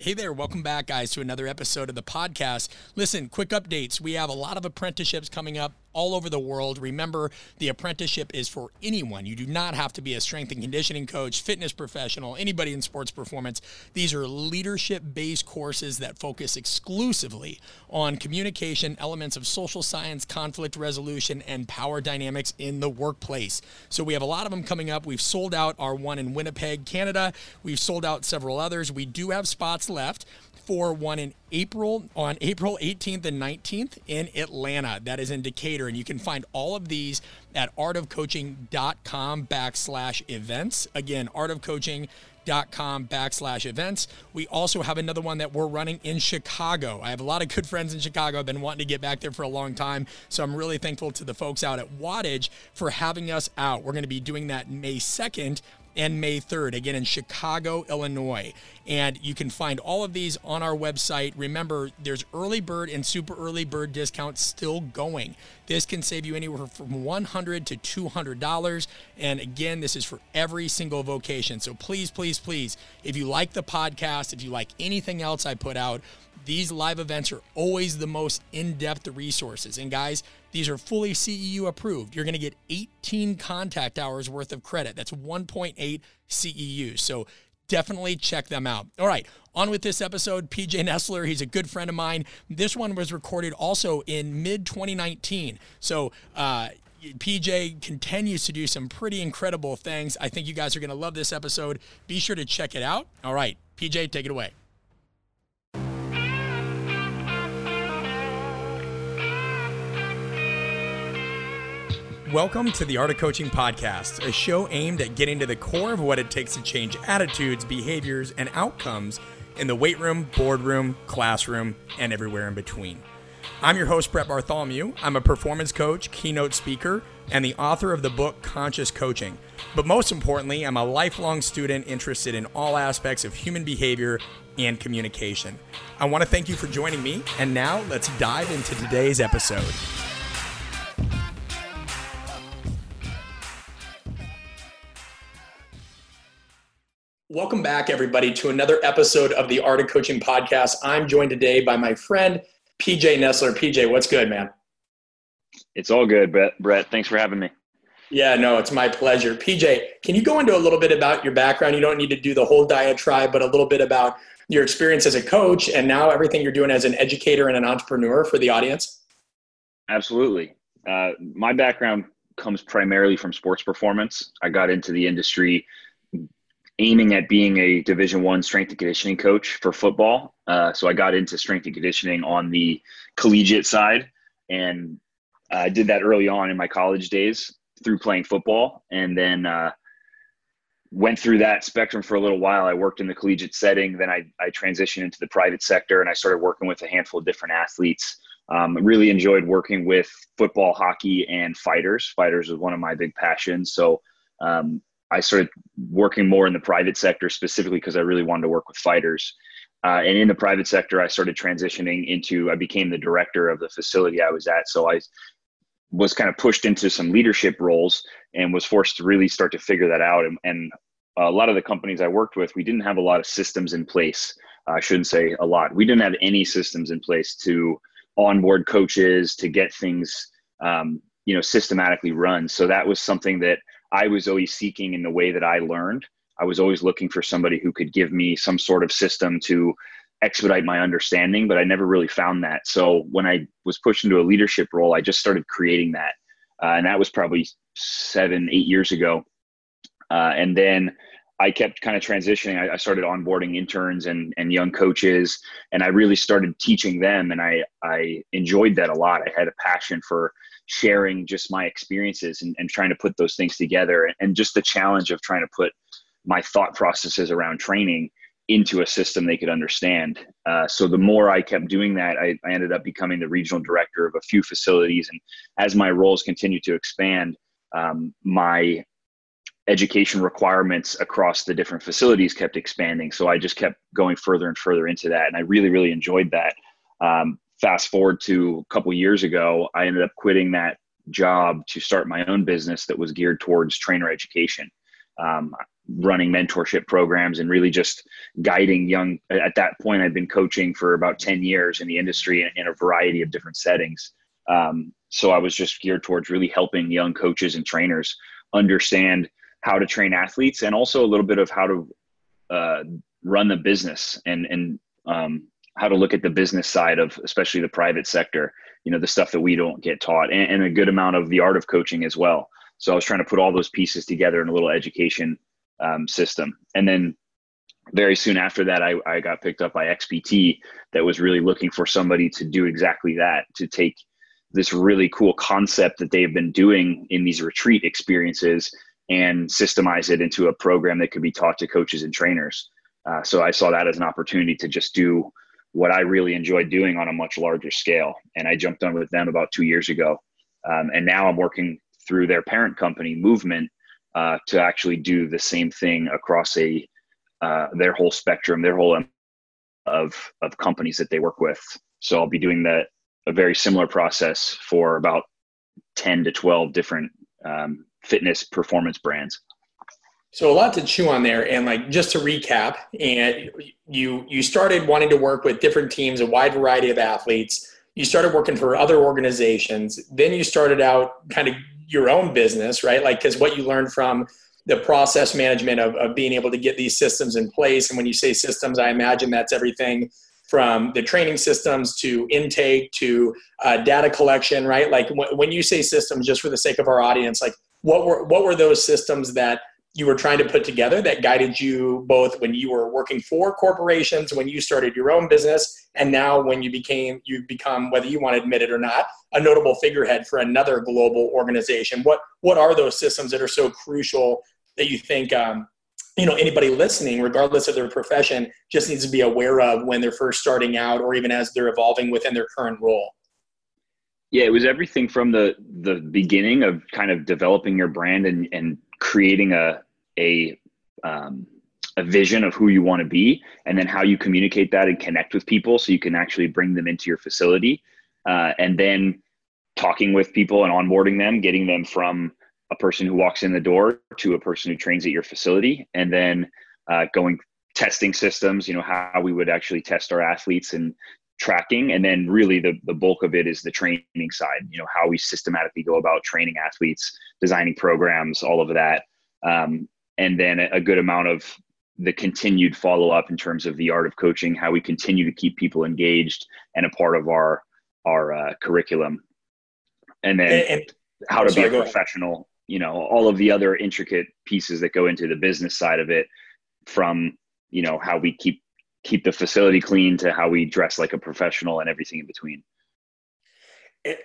Hey there, welcome back, guys, to another episode of the podcast. Listen, quick updates. We have a lot of apprenticeships coming up all over the world. Remember, the apprenticeship is for anyone. You do not have to be a strength and conditioning coach, fitness professional, anybody in sports performance. These are leadership based courses that focus exclusively on communication, elements of social science, conflict resolution, and power dynamics in the workplace. So we have a lot of them coming up. We've sold out our one in Winnipeg, Canada. We've sold out several others. We do have spots left for one in April on April 18th and 19th in Atlanta. That is in Decatur. And you can find all of these at artofcoaching.com backslash events. Again, artofcoaching.com backslash events. We also have another one that we're running in Chicago. I have a lot of good friends in Chicago. I've been wanting to get back there for a long time. So I'm really thankful to the folks out at Wattage for having us out. We're going to be doing that May 2nd and May 3rd, again in Chicago, Illinois. And you can find all of these on our website. Remember, there's early bird and super early bird discounts still going. This can save you anywhere from 100 to $200. And again, this is for every single vocation. So please, please, please, if you like the podcast, if you like anything else I put out, these live events are always the most in depth resources. And guys, these are fully CEU approved. You're going to get 18 contact hours worth of credit. That's 1.8 CEU. So definitely check them out. All right, on with this episode. PJ Nestler, he's a good friend of mine. This one was recorded also in mid 2019. So, uh, PJ continues to do some pretty incredible things. I think you guys are going to love this episode. Be sure to check it out. All right, PJ, take it away. Welcome to the Art of Coaching Podcast, a show aimed at getting to the core of what it takes to change attitudes, behaviors, and outcomes in the weight room, boardroom, classroom, and everywhere in between. I'm your host, Brett Bartholomew. I'm a performance coach, keynote speaker, and the author of the book Conscious Coaching. But most importantly, I'm a lifelong student interested in all aspects of human behavior and communication. I want to thank you for joining me, and now let's dive into today's episode. Welcome back, everybody, to another episode of the Art of Coaching podcast. I'm joined today by my friend, PJ Nestler. PJ, what's good, man? It's all good, Brett. Brett, thanks for having me. Yeah, no, it's my pleasure. PJ, can you go into a little bit about your background? You don't need to do the whole diatribe, but a little bit about your experience as a coach and now everything you're doing as an educator and an entrepreneur for the audience? Absolutely. Uh, my background comes primarily from sports performance. I got into the industry aiming at being a division one strength and conditioning coach for football. Uh, so i got into strength and conditioning on the collegiate side and i did that early on in my college days through playing football. And then uh, went through that spectrum for a little while. I worked in the collegiate setting then I, I transitioned into the private sector and i started working with a handful of different athletes. Um, really enjoyed working with football hockey and fighters. Fighters was one of my big passions. So um, I started working more in the private sector specifically because I really wanted to work with fighters. Uh, and in the private sector, I started transitioning into, I became the director of the facility I was at. So I was kind of pushed into some leadership roles and was forced to really start to figure that out. And, and a lot of the companies I worked with, we didn't have a lot of systems in place. I shouldn't say a lot. We didn't have any systems in place to onboard coaches, to get things, um, you know, systematically run. So that was something that I was always seeking in the way that I learned. I was always looking for somebody who could give me some sort of system to expedite my understanding, but I never really found that. So when I was pushed into a leadership role, I just started creating that. Uh, and that was probably seven, eight years ago. Uh, and then I kept kind of transitioning. I, I, started onboarding interns and, and young coaches, and I really started teaching them. And I, I enjoyed that a lot. I had a passion for sharing just my experiences and, and trying to put those things together and just the challenge of trying to put my thought processes around training into a system they could understand. Uh, so the more I kept doing that, I, I, ended up becoming the regional director of a few facilities. And as my roles continued to expand, um, my education requirements across the different facilities kept expanding. So I just kept going further and further into that. And I really, really enjoyed that. Um, fast forward to a couple years ago, I ended up quitting that job to start my own business that was geared towards trainer education. Um, running mentorship programs and really just guiding young at that point i'd been coaching for about 10 years in the industry in, a variety of different settings um, so i was just geared towards really helping young coaches and trainers understand how to train athletes and also a little bit of how to uh, run the business and and um, how to look at the business side of especially the private sector you know the stuff that we don't get taught and, and, a good amount of the art of coaching as well. So i was trying to put all those pieces together in a little education um, system. And then very soon after that I, I got picked up by xpt that was really looking for somebody to do exactly that to take this really cool concept that they've been doing in these retreat experiences and systemize it into a program that could be taught to coaches and trainers uh, so I saw that as an opportunity to just do what I really enjoyed doing on a much larger scale. And I jumped on with them about two years ago. Um, and now I'm working through their parent company, Movement, uh, to actually do the same thing across a uh, their whole spectrum, their whole of of companies that they work with. So I'll be doing that a very similar process for about ten to twelve different um, fitness performance brands. So a lot to chew on there, and like just to recap, and you you started wanting to work with different teams, a wide variety of athletes. You started working for other organizations. Then you started out kind of your own business, right? Like because what you learned from the process management of, of being able to get these systems in place. And when you say systems, I imagine that's everything from the training systems to intake to uh, data collection, right? Like w- when you say systems, just for the sake of our audience, like what were what were those systems that you were trying to put together that guided you both when you were working for corporations, when you started your own business, and now when you became you become whether you want to admit it or not a notable figurehead for another global organization. What what are those systems that are so crucial that you think um, you know anybody listening, regardless of their profession, just needs to be aware of when they're first starting out or even as they're evolving within their current role? Yeah, it was everything from the the beginning of kind of developing your brand and and creating a a um, a vision of who you want to be and then how you communicate that and connect with people so you can actually bring them into your facility. Uh, and then talking with people and onboarding them getting them from a person who walks in the door to a person who trains at your facility and then uh, going testing systems you know how we would actually test our athletes and tracking and then really the, the bulk of it is the training side you know how we systematically go about training athletes designing programs all of that um, and then a good amount of the continued follow up in terms of the art of coaching, how we continue to keep people engaged and a part of our our uh, curriculum, and then and, and, how to sorry, be a professional. You know, all of the other intricate pieces that go into the business side of it, from you know how we keep keep the facility clean to how we dress like a professional and everything in between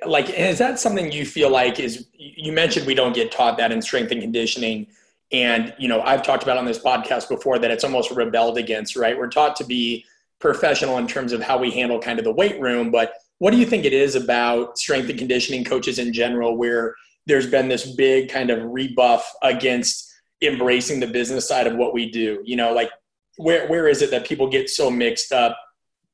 like is that something you feel like is you mentioned we don't get taught that in strength and conditioning and, you know, I've talked about on this podcast before that it's almost rebelled against, right? We're taught to be professional in terms of how we handle kind of the weight room. But what do you think it is about strength and conditioning coaches in general where there's been this big kind of rebuff against embracing the business side of what we do? You know, like where where is it that people get so mixed up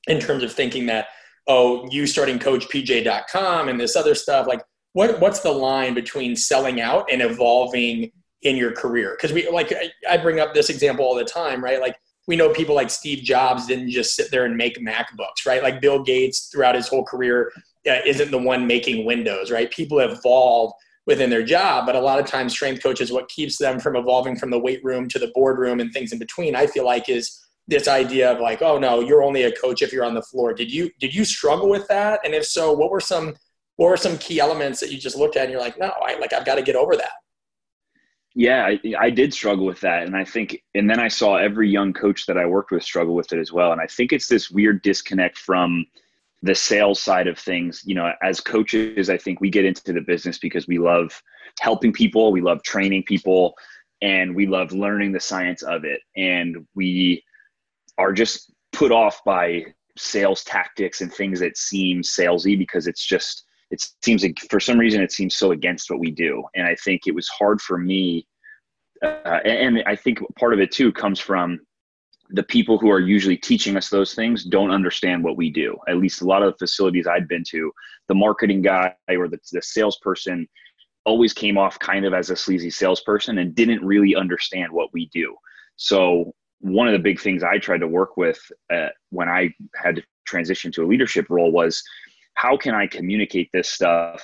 in terms of thinking that, oh, you starting coachpj.com and this other stuff, like what what's the line between selling out and evolving in your career? Because we like I, bring up this example all the time right? Like we know people like steve jobs didn't just sit there and make macbooks right? Like bill gates throughout his whole career uh, isn't the one making windows right? People evolve within their job but a lot of times strength coaches what keeps them from evolving from the weight room to the boardroom and things in between i feel like is this idea of like oh no you're only a coach if you're on the floor did you did you struggle with that and if so what were some what were some key elements that you just looked at and you're like no i like i've got to get over that yeah, I, I, did struggle with that. And I think, and then I saw every young coach that I worked with struggle with it as well. And I think it's this weird disconnect from the sales side of things. You know, as coaches, I think we get into the business because we love helping people, we love training people, and we love learning the science of it. And we are just put off by sales tactics and things that seem salesy because it's just, it seems like for some reason it seems so against what we do and i think it was hard for me uh, and i think part of it too comes from the people who are usually teaching us those things don't understand what we do. At least a lot of the facilities i'd been to the marketing guy or the, the salesperson always came off kind of as a sleazy salesperson and didn't really understand what we do. So one of the big things I tried to work with uh, when I had to transition to a leadership role was how can I communicate this stuff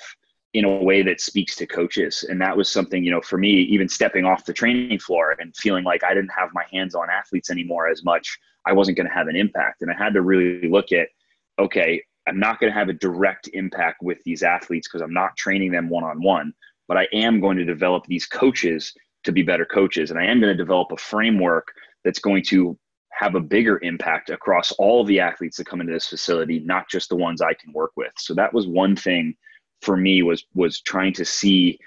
in a way that speaks to coaches. And that was something you know for me even stepping off the training floor and feeling like i didn't have my hands on athletes anymore as much i wasn't going to have an impact. And i had to really look at okay i'm not going to have a direct impact with these athletes because i'm not training them one on one but i am going to develop these coaches to be better coaches. And i am going to develop a framework that's going to have a bigger impact across all the athletes that come into this facility not just the ones i can work with. So that was one thing for me was was trying to see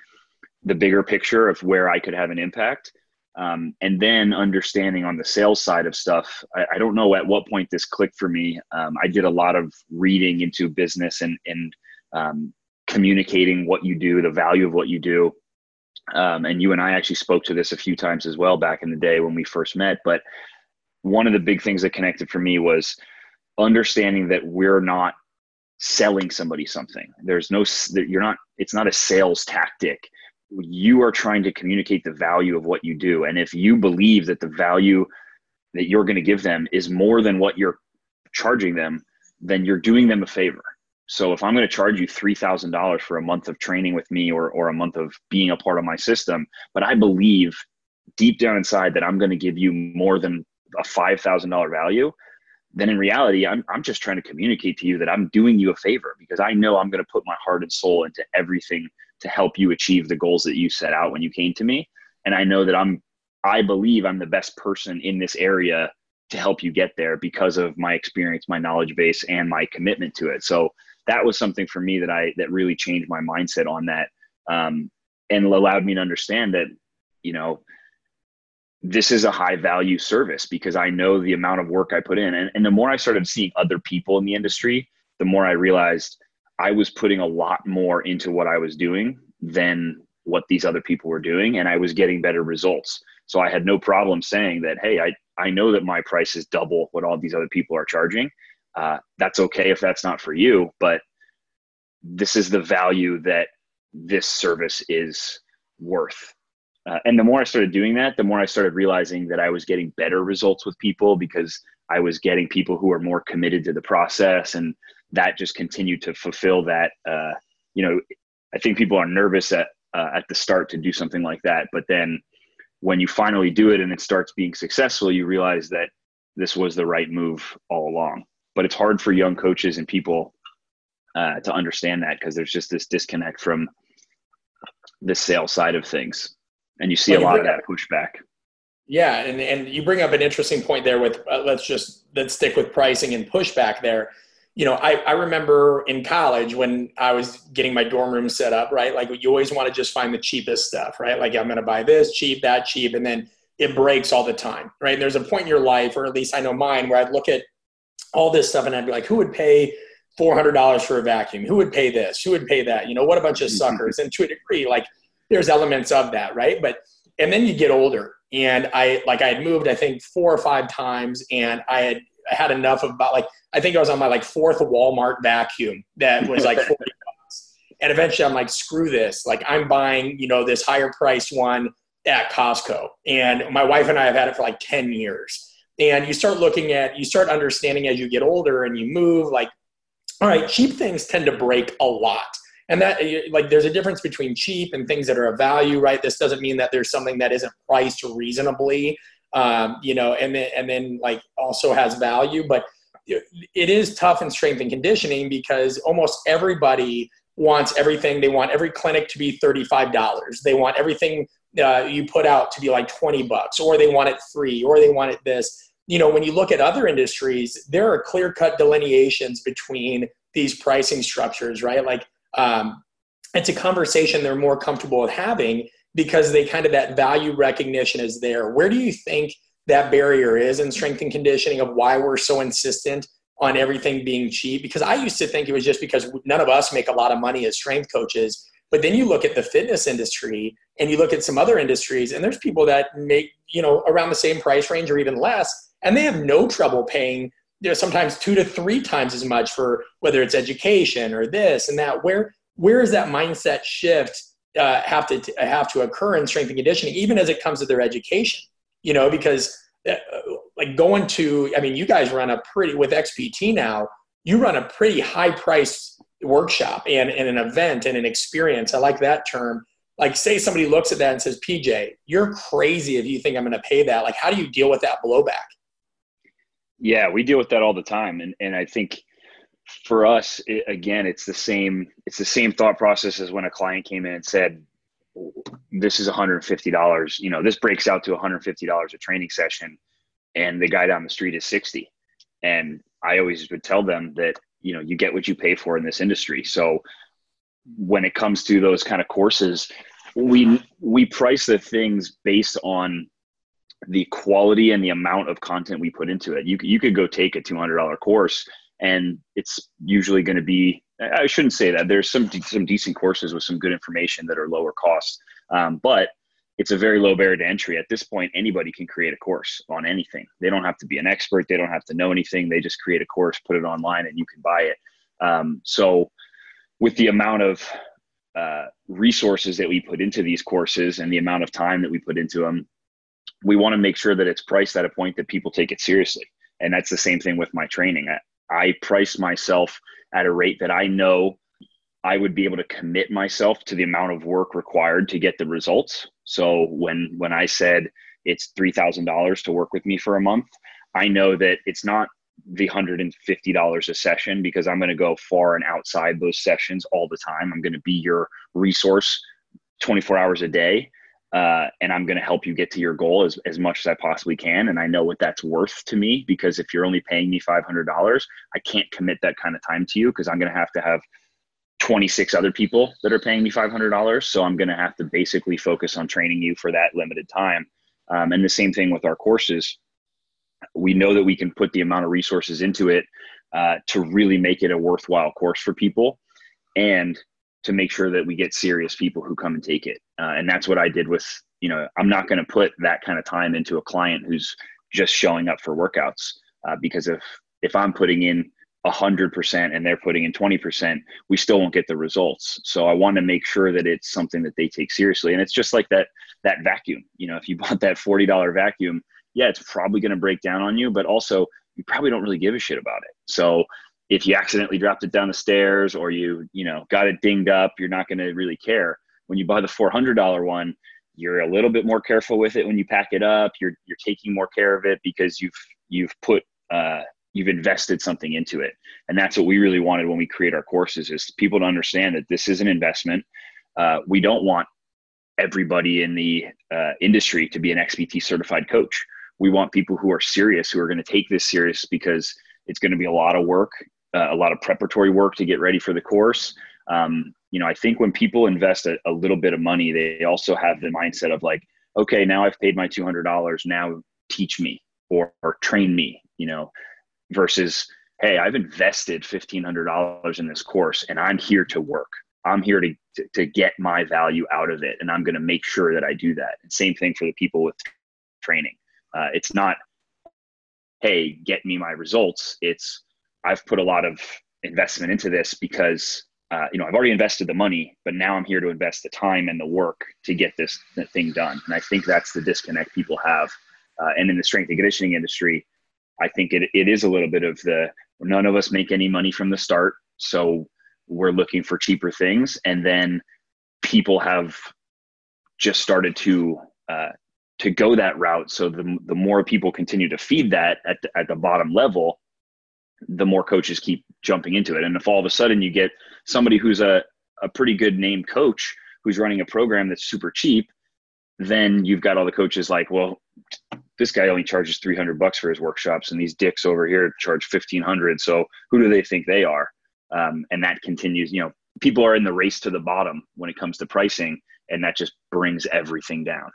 the bigger picture of where I could have an impact. Um, and then understanding on the sales side of stuff, I, I don't know at what point this clicked for me. Um, I did a lot of reading into business and, and um, communicating what you do, the value of what you do. Um, and you and I actually spoke to this a few times as well back in the day when we first met. But one of the big things that connected for me was understanding that we're not selling somebody something. There's no, you're not, it's not a sales tactic. You are trying to communicate the value of what you do. And if you believe that the value that you're going to give them is more than what you're charging them, then you're doing them a favor. So if I'm going to charge you $3,000 for a month of training with me or, or a month of being a part of my system, but I believe deep down inside that I'm going to give you more than a $5,000 value, then in reality, I'm, I'm just trying to communicate to you that I'm doing you a favor because I know I'm going to put my heart and soul into everything to help you achieve the goals that you set out when you came to me. And I know that I'm, I believe I'm the best person in this area to help you get there because of my experience, my knowledge base, and my commitment to it. So that was something for me that I, that really changed my mindset on that. Um, and allowed me to understand that, you know, this is a high value service because I know the amount of work I put in. And, and the more I started seeing other people in the industry, the more I realized I was putting a lot more into what I was doing than what these other people were doing. And I was getting better results. So I had no problem saying that, hey, I, I know that my price is double what all these other people are charging. Uh, that's okay if that's not for you, but this is the value that this service is worth uh, and the more I started doing that, the more I started realizing that I was getting better results with people because I was getting people who are more committed to the process. And that just continued to fulfill that. Uh, you know, I think people are nervous at, uh, at the start to do something like that. But then when you finally do it and it starts being successful, you realize that this was the right move all along. But it's hard for young coaches and people uh, to understand that because there's just this disconnect from the sales side of things and you see well, a lot of that pushback. Yeah, and and you bring up an interesting point there with uh, let's just let's stick with pricing and pushback there. You know, I, I remember in college when I was getting my dorm room set up, right? Like you always want to just find the cheapest stuff, right? Like I'm going to buy this cheap, that cheap, and then it breaks all the time, right? And there's a point in your life, or at least I know mine, where I'd look at all this stuff and I'd be like, who would pay $400 for a vacuum? Who would pay this? Who would pay that? You know, what a bunch of mm-hmm. suckers. And to a degree, like there's elements of that, right? But and then you get older, and I like I had moved I think four or five times, and I had I had enough of about like I think I was on my like fourth Walmart vacuum that was like 40 bucks, and eventually I'm like screw this, like I'm buying you know this higher priced one at Costco, and my wife and I have had it for like 10 years. And you start looking at, you start understanding as you get older and you move, like, all right, cheap things tend to break a lot and that like there's a difference between cheap and things that are of value right? This doesn't mean that there's something that isn't priced reasonably um, you know and then and then like also has value. But it is tough in strength and conditioning because almost everybody wants everything. They want every clinic to be $35 they want everything uh, you put out to be like 20 bucks or they want it free or they want it this. You know when you look at other industries there are clear cut delineations between these pricing structures right? Like um, it's a conversation they're more comfortable with having because they kind of that value recognition is there. Where do you think that barrier is in strength and conditioning of why we're so insistent on everything being cheap? Because I used to think it was just because none of us make a lot of money as strength coaches. But then you look at the fitness industry and you look at some other industries, and there's people that make, you know, around the same price range or even less, and they have no trouble paying you know sometimes two to three times as much for whether it's education or this and that where where is that mindset shift uh, have to have to occur in strength and conditioning even as it comes to their education you know, because uh, like going to, I mean, you guys run a pretty, with XPT now, you run a pretty high priced workshop and, and an event and an experience. I like that term. Like, say somebody looks at that and says, PJ, you're crazy if you think I'm going to pay that. Like, how do you deal with that blowback? Yeah, we deal with that all the time. And, and I think for us, it, again, it's the same, it's the same thought process as when a client came in and said, this is $150 you know this breaks out to $150 a training session and the guy down the street is 60 and i always would tell them that you know you get what you pay for in this industry so when it comes to those kind of courses we we price the things based on the quality and the amount of content we put into it you, you could go take a $200 course and it's usually going to be I shouldn't say that. There's some some decent courses with some good information that are lower cost, um, but it's a very low barrier to entry. At this point, anybody can create a course on anything. They don't have to be an expert. They don't have to know anything. They just create a course, put it online, and you can buy it. Um, so, with the amount of uh, resources that we put into these courses and the amount of time that we put into them, we want to make sure that it's priced at a point that people take it seriously. And that's the same thing with my training. I, I price myself at a rate that I know I would be able to commit myself to the amount of work required to get the results. So when when I said it's three thousand dollars to work with me for a month, I know that it's not the hundred and fifty dollars a session because I'm going to go far and outside those sessions all the time. I'm going to be your resource 24 hours a day uh, and I'm going to help you get to your goal as, as much as I possibly can. And I know what that's worth to me because if you're only paying me $500, I can't commit that kind of time to you because I'm going to have to have 26 other people that are paying me $500. So I'm going to have to basically focus on training you for that limited time. Um, and the same thing with our courses. We know that we can put the amount of resources into it uh, to really make it a worthwhile course for people. And to make sure that we get serious people who come and take it. Uh, and that's what I did with, you know, I'm not going to put that kind of time into a client who's just showing up for workouts uh, because if if I'm putting in a hundred percent and they're putting in 20%, we still won't get the results. So I want to make sure that it's something that they take seriously. And it's just like that, that vacuum, you know, if you bought that $40 vacuum, yeah, it's probably going to break down on you, but also you probably don't really give a shit about it. So if you accidentally dropped it down the stairs or you you know got it dinged up you're not going to really care when you buy the $400 one you're a little bit more careful with it when you pack it up. You're you're taking more care of it because you've you've put uh, you've invested something into it. And that's what we really wanted when we create our courses is people to understand that this is an investment. Uh, we don't want everybody in the uh, industry to be an xpt certified coach. We want people who are serious who are going to take this serious because it's going to be a lot of work uh, a lot of preparatory work to get ready for the course. Um, you know, I think when people invest a, a, little bit of money, they also have the mindset of like, okay, now I've paid my $200. Now teach me or, or train me, you know, versus, hey, I've invested $1,500 in this course and I'm here to work. I'm here to, to, to get my value out of it. And I'm going to make sure that I do that. Same thing for the people with training. Uh, it's not, hey, get me my results. It's, I've put a lot of investment into this because uh, you know I've already invested the money, but now I'm here to invest the time and the work to get this thing done. And I think that's the disconnect people have. Uh, and in the strength and conditioning industry, I think it, it is a little bit of the none of us make any money from the start, so we're looking for cheaper things, and then people have just started to uh, to go that route. So the the more people continue to feed that at the, at the bottom level, the more coaches keep jumping into it. And if all of a sudden you get somebody who's a, a pretty good name coach who's running a program that's super cheap, then you've got all the coaches like, well, this guy only charges 300 bucks for his workshops and these dicks over here charge 1500. So who do they think they are? Um, and that continues, you know, people are in the race to the bottom when it comes to pricing and that just brings everything down.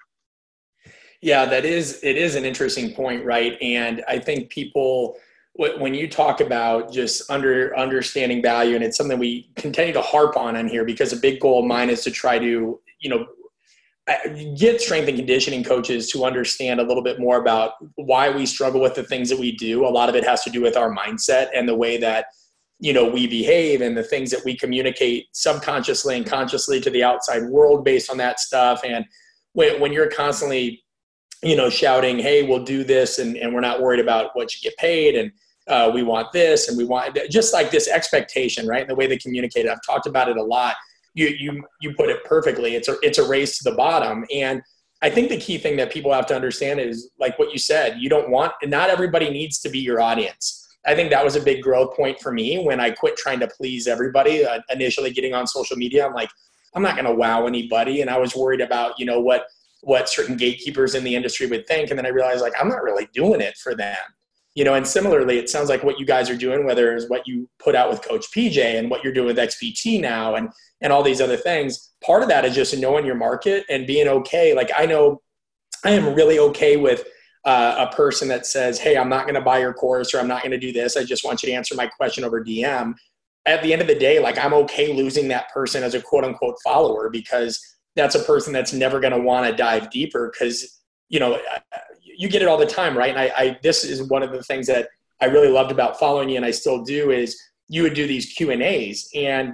Yeah, that is, it is an interesting point, right? And I think people, when you talk about just under understanding value and it's something we continue to harp on in here because a big goal of mine is to try to you know get strength and conditioning coaches to understand a little bit more about why we struggle with the things that we do. A lot of it has to do with our mindset and the way that you know we behave and the things that we communicate subconsciously and consciously to the outside world based on that stuff. And when, when you're constantly you know, shouting, "Hey, we'll do this," and, and we're not worried about what you get paid, and uh, we want this, and we want just like this expectation, right? And the way they communicate. it. I've talked about it a lot. You you you put it perfectly. It's a it's a race to the bottom, and I think the key thing that people have to understand is like what you said. You don't want, not everybody needs to be your audience. I think that was a big growth point for me when I quit trying to please everybody. Uh, initially, getting on social media, I'm like, I'm not going to wow anybody, and I was worried about you know what what certain gatekeepers in the industry would think, and then I realized like I'm not really doing it for them. You know, and similarly, it sounds like what you guys are doing, whether it's what you put out with Coach PJ and what you're doing with XPT now, and and all these other things. Part of that is just knowing your market and being okay. Like I know, I am really okay with uh, a person that says, "Hey, I'm not going to buy your course or I'm not going to do this. I just want you to answer my question over DM." At the end of the day, like I'm okay losing that person as a quote unquote follower because that's a person that's never going to want to dive deeper because you know you get it all the time, right? And I, I this is one of the things that I really loved about following you, and I still do is you would do these Q and A's, and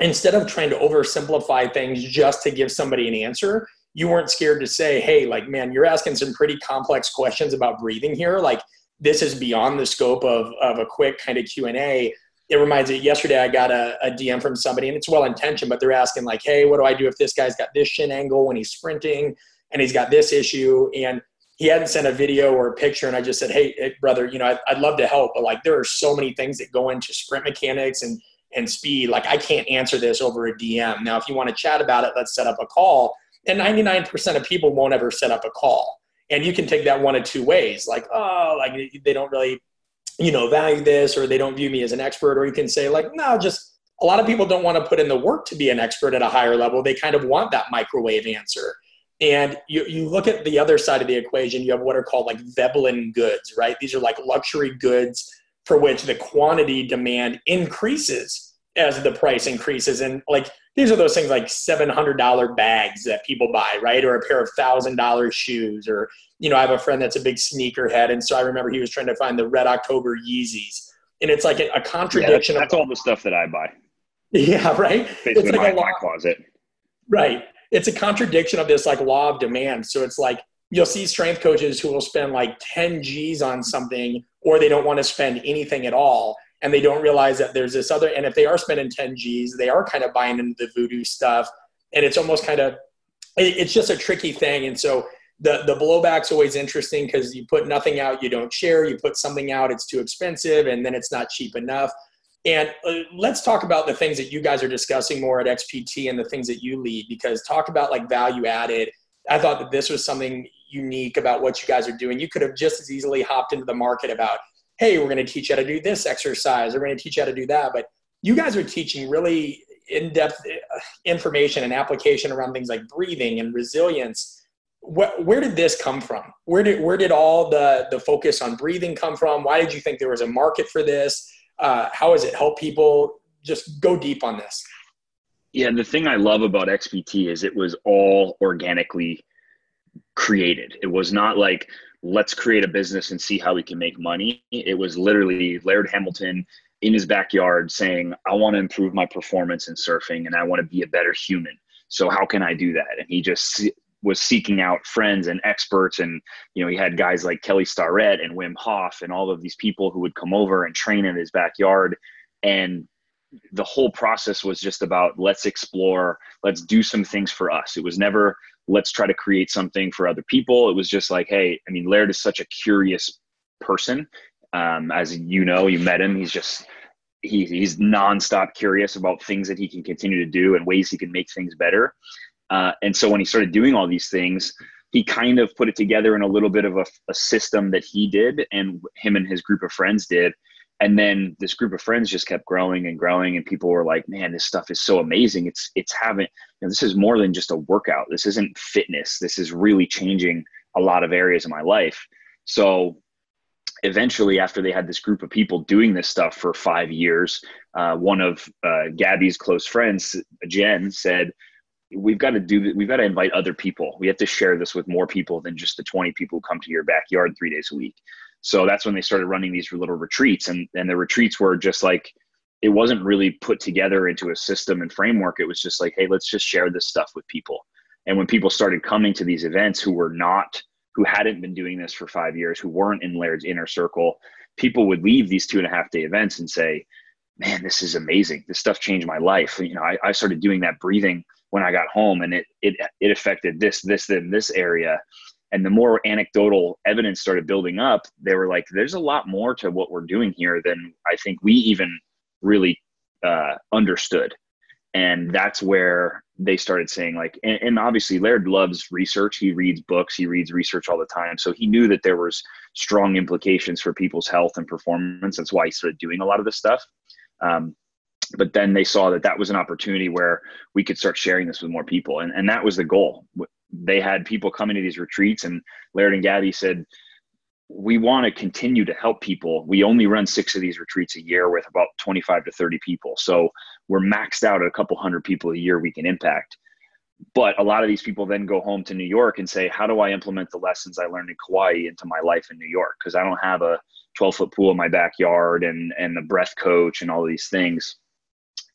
instead of trying to oversimplify things just to give somebody an answer, you weren't scared to say, hey, like, man, you're asking some pretty complex questions about breathing here. Like, this is beyond the scope of, of a quick kind of Q&A. It reminds me, yesterday I got a, a DM from somebody, and it's well-intentioned, but they're asking like, hey, what do I do if this guy's got this shin angle when he's sprinting and he's got this issue? And he hadn't sent a video or a picture, and I just said, hey, eh, brother, you know, I'd, I'd love to help, but like there are so many things that go into sprint mechanics and and speed. Like I can't answer this over a DM. Now, if you want to chat about it, let's set up a call and 99% of people won't ever set up a call. And you can take that one of two ways. Like, oh, like they don't really, you know, value this or they don't view me as an expert. Or you can say, like, no, just a lot of people don't want to put in the work to be an expert at a higher level. They kind of want that microwave answer. And you, you look at the other side of the equation, you have what are called like Veblen goods, right? These are like luxury goods for which the quantity demand increases as the price increases. And like these are those things like $700 bags that people buy, right? Or a pair of $1,000 shoes. Or, you know, I have a friend that's a big sneaker head. And so I remember he was trying to find the Red October Yeezys. And it's like a, a contradiction. Yeah, that's, that's, all the stuff that I buy. Yeah, right? Basically it's like my, a law, my closet. Right. It's a contradiction of this like law of demand. So it's like you'll see strength coaches who will spend like 10 G's on something or they don't want to spend anything at all and they don't realize that there's this other and if they are spending 10 g's they are kind of buying into the voodoo stuff and it's almost kind of it's just a tricky thing and so the the blowback's always interesting because you put nothing out you don't share you put something out it's too expensive and then it's not cheap enough and uh, let's talk about the things that you guys are discussing more at xpt and the things that you lead because talk about like value added i thought that this was something unique about what you guys are doing you could have just as easily hopped into the market about hey, we're going to teach you how to do this exercise. We're going to teach you how to do that. But you guys are teaching really in-depth uh, information and application around things like breathing and resilience. where did this come from? Where did where did all the the focus on breathing come from? Why did you think there was a market for this? Uh, how has it helped people? Just go deep on this. Yeah, the thing I love about XPT is it was all organically created. It was not like let's create a business and see how we can make money. It was literally Laird Hamilton in his backyard saying, I want to improve my performance in surfing and I want to be a better human. So how can I do that? And he just was seeking out friends and experts and you know he had guys like Kelly Starrett and Wim Hof and all of these people who would come over and train in his backyard and the whole process was just about let's explore let's do some things for us it was never let's try to create something for other people. It was just like, hey, I mean, Laird is such a curious person. Um, as you know, you met him. He's just he, he's nonstop curious about things that he can continue to do and ways he can make things better. Uh, and so when he started doing all these things, he kind of put it together in a little bit of a, a system that he did and him and his group of friends did. And then this group of friends just kept growing and growing and people were like man this stuff is so amazing. It's it's having you know, this is more than just a workout. This isn't fitness. This is really changing a lot of areas of my life. So eventually after they had this group of people doing this stuff for five years uh, one of uh, gabby's close friends jen said we've got to do we've got to invite other people we have to share this with more people than just the 20 people who come to your backyard three days a week so that's when they started running these little retreats, and and the retreats were just like it wasn't really put together into a system and framework. It was just like, hey, let's just share this stuff with people. And when people started coming to these events who were not who hadn't been doing this for five years, who weren't in Laird's inner circle, people would leave these two and a half day events and say, man, this is amazing. This stuff changed my life. You know, I, I started doing that breathing when I got home and it, it, it affected this, this, then this area. And the more anecdotal evidence started building up, they were like, there's a lot more to what we're doing here than I think we even really uh, understood. And that's where they started saying like, and, and obviously Laird loves research. He reads books, he reads research all the time. So he knew that there was strong implications for people's health and performance. That's why he started doing a lot of this stuff. Um, but then they saw that that was an opportunity where we could start sharing this with more people. And, and that was the goal. They had people coming to these retreats and Laird and Gabby said, we want to continue to help people. We only run six of these retreats a year with about 25 to 30 people. So we're maxed out at a couple hundred people a year we can impact. But a lot of these people then go home to New York and say, How do I implement the lessons I learned in Kauai into my life in New York? Because I don't have a 12 foot pool in my backyard and and the breath coach and all these things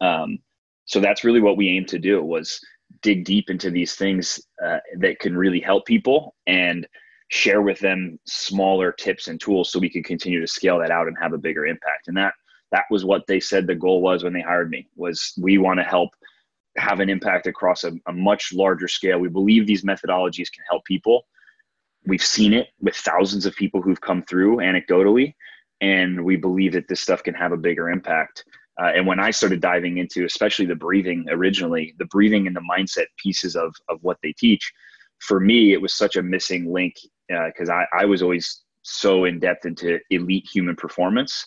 um, so that's really what we aim to do was dig deep into these things uh, that can really help people and share with them smaller tips and tools so we can continue to scale that out and have a bigger impact. And that that was what they said the goal was when they hired me was we want to help have an impact across a, a much larger scale. We believe these methodologies can help people. We've seen it with thousands of people who've come through anecdotally and we believe that this stuff can have a bigger impact uh, and when i started diving into especially the breathing originally the breathing and the mindset pieces of of what they teach for me it was such a missing link because uh, I, I was always so in depth into elite human performance.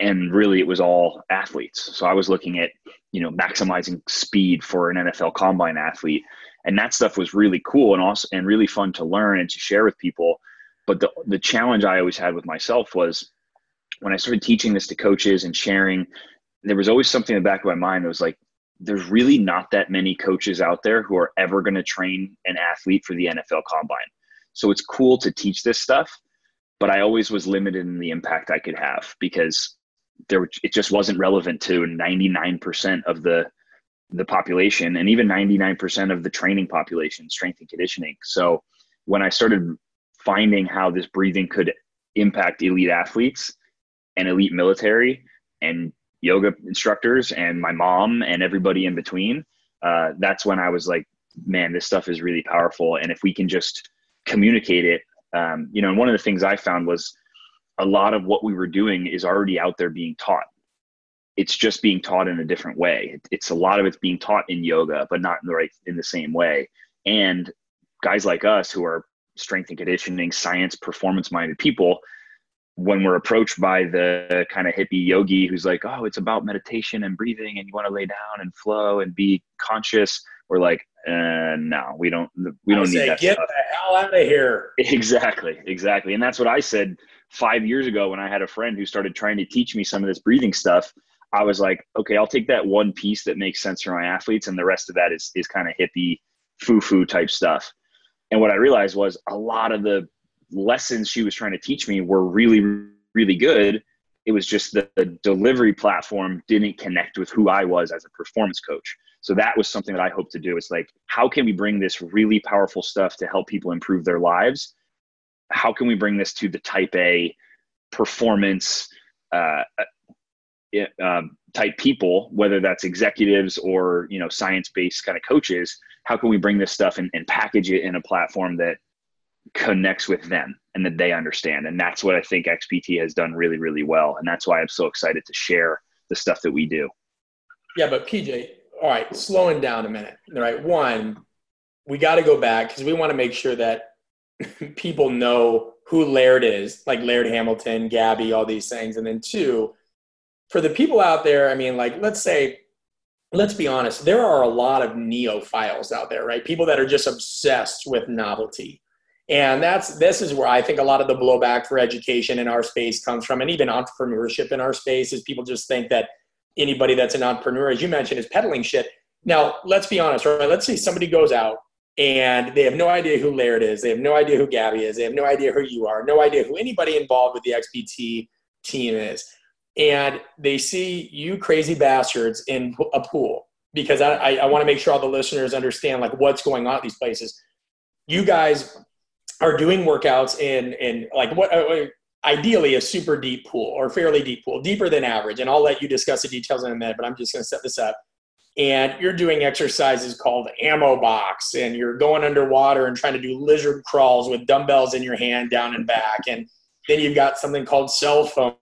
And really it was all athletes. So i was looking at you know maximizing speed for an nfl combine athlete. And that stuff was really cool and also and really fun to learn and to share with people. But the the challenge i always had with myself was when i started teaching this to coaches and sharing there was always something in the back of my mind that was like there's really not that many coaches out there who are ever going to train an athlete for the nfl combine so it's cool to teach this stuff but i always was limited in the impact i could have because there it just wasn't relevant to 99% of the the population and even 99% of the training population, strength and conditioning. So when I started finding how this breathing could impact elite athletes and elite military and yoga instructors and my mom and everybody in between, uh, that's when I was like, man, this stuff is really powerful. And if we can just communicate it, um, you know, and one of the things I found was a lot of what we were doing is already out there being taught it's just being taught in a different way. It's a lot of it's being taught in yoga, but not in the right in the same way. And guys like us who are strength and conditioning, science, performance minded people, when we're approached by the kind of hippie yogi who's like, oh, it's about meditation and breathing and you want to lay down and flow and be conscious, we're like, uh, no, we don't, we don't I need say, that. Get stuff. the hell out of here. Exactly. Exactly. And that's what I said five years ago when I had a friend who started trying to teach me some of this breathing stuff. I was like, okay, I'll take that one piece that makes sense for my athletes, and the rest of that is is kind of hippie, foo foo type stuff. And what I realized was a lot of the lessons she was trying to teach me were really, really good. It was just the delivery platform didn't connect with who I was as a performance coach. So that was something that I hope to do. It's like, how can we bring this really powerful stuff to help people improve their lives? How can we bring this to the type A performance, uh, um, type people, whether that's executives or you know science-based kind of coaches, how can we bring this stuff and, and package it in a platform that connects with them and that they understand? And that's what I think XPT has done really, really well, and that's why I'm so excited to share the stuff that we do. Yeah, but PJ, all right, slowing down a minute. All right, one, we got to go back because we want to make sure that people know who Laird is, like Laird Hamilton, Gabby, all these things, and then two for the people out there, I mean, like, let's say, let's be honest, there are a lot of neophiles out there, right? People that are just obsessed with novelty. And that's this is where I think a lot of the blowback for education in our space comes from, and even entrepreneurship in our space is people just think that anybody that's an entrepreneur, as you mentioned, is peddling shit. Now, let's be honest, right? Let's say somebody goes out and they have no idea who Laird is, they have no idea who Gabby is, they have no idea who you are, no idea who anybody involved with the XPT team is and they see you crazy bastards in a pool because I, I, I want to make sure all the listeners understand like what's going on at these places. You guys are doing workouts in in like what uh, ideally a super deep pool or fairly deep pool, deeper than average. And I'll let you discuss the details in a minute, but I'm just going to set this up. And you're doing exercises called ammo box, and you're going underwater and trying to do lizard crawls with dumbbells in your hand down and back. And then you've got something called cell phone,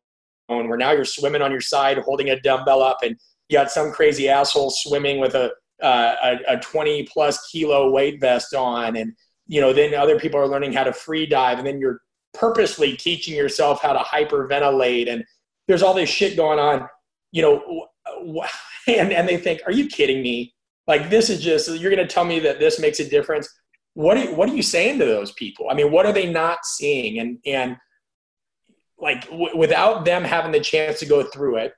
where now you're swimming on your side holding a dumbbell up, and you got some crazy asshole swimming with a uh, a, a 20 plus kilo weight vest on, and you know then other people are learning how to free dive, and then you're purposely teaching yourself how to hyperventilate and there's all this shit going on you know and, and they think are you kidding me? Like this is just you're going to tell me that this makes a difference? What are, what are you saying to those people? I mean what are they not seeing? And and like w- without them having the chance to go through it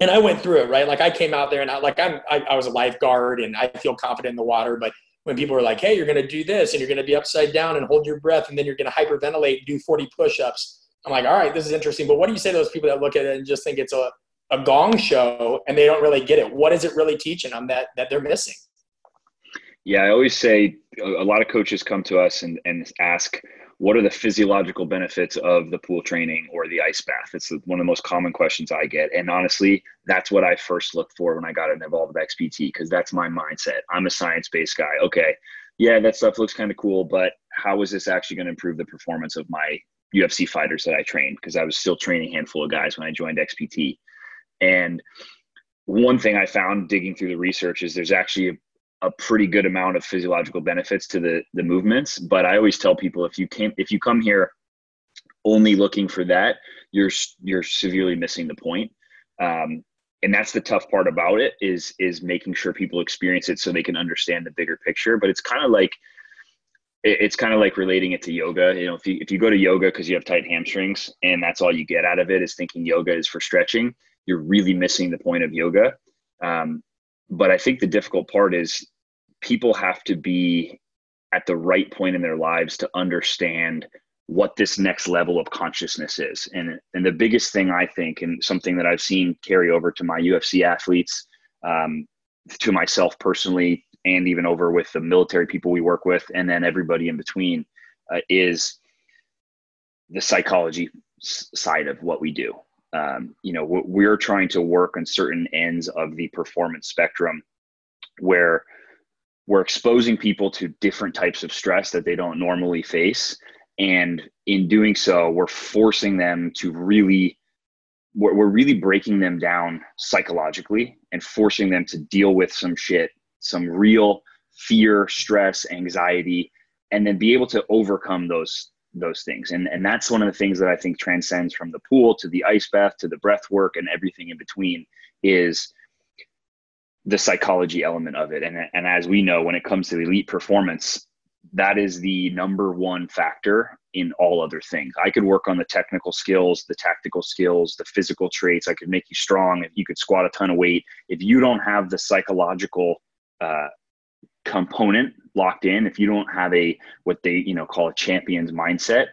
and i went through it right? Like i came out there and i like i'm I, I was a lifeguard and i feel confident in the water but when people are like, hey, you're going to do this and you're going to be upside down and hold your breath and then you're going to hyperventilate and do 40 push ups. I'm like, all right, this is interesting. But what do you say to those people that look at it and just think it's a, a gong show and they don't really get it? What is it really teaching them that, that they're missing? Yeah, I always say a lot of coaches come to us and, and ask, what are the physiological benefits of the pool training or the ice bath? It's one of the most common questions I get. And honestly, that's what I first looked for when I got involved with XPT because that's my mindset. I'm a science based guy. Okay, yeah, that stuff looks kind of cool, but how is this actually going to improve the performance of my UFC fighters that I trained? Because I was still training a handful of guys when I joined XPT. And one thing I found digging through the research is there's actually a pretty good amount of physiological benefits to the the movements but i always tell people if you came if you come here only looking for that you're you're severely missing the point. Um, and that's the tough part about it is is making sure people experience it so they can understand the bigger picture. But it's kind of like it's kind of like relating it to yoga. You know if you if you go to yoga because you have tight hamstrings and that's all you get out of it is thinking yoga is for stretching you're really missing the point of yoga. Um, but I think the difficult part is people have to be at the right point in their lives to understand what this next level of consciousness is. And, and the biggest thing I think, and something that I've seen carry over to my UFC athletes, um, to myself personally, and even over with the military people we work with, and then everybody in between, uh, is the psychology side of what we do um, you know we're trying to work on certain ends of the performance spectrum where we're exposing people to different types of stress that they don't normally face. And in doing so we're forcing them to really we're, we're really breaking them down psychologically and forcing them to deal with some shit some real fear stress anxiety and then be able to overcome those those things. And, and that's one of the things that I think transcends from the pool to the ice bath to the breath work and everything in between is the psychology element of it. And, and as we know, when it comes to elite performance, that is the number one factor in all other things. I could work on the technical skills, the tactical skills, the physical traits. I could make you strong if you could squat a ton of weight. If you don't have the psychological uh, component locked in, if you don't have a what they you know call a champion's mindset,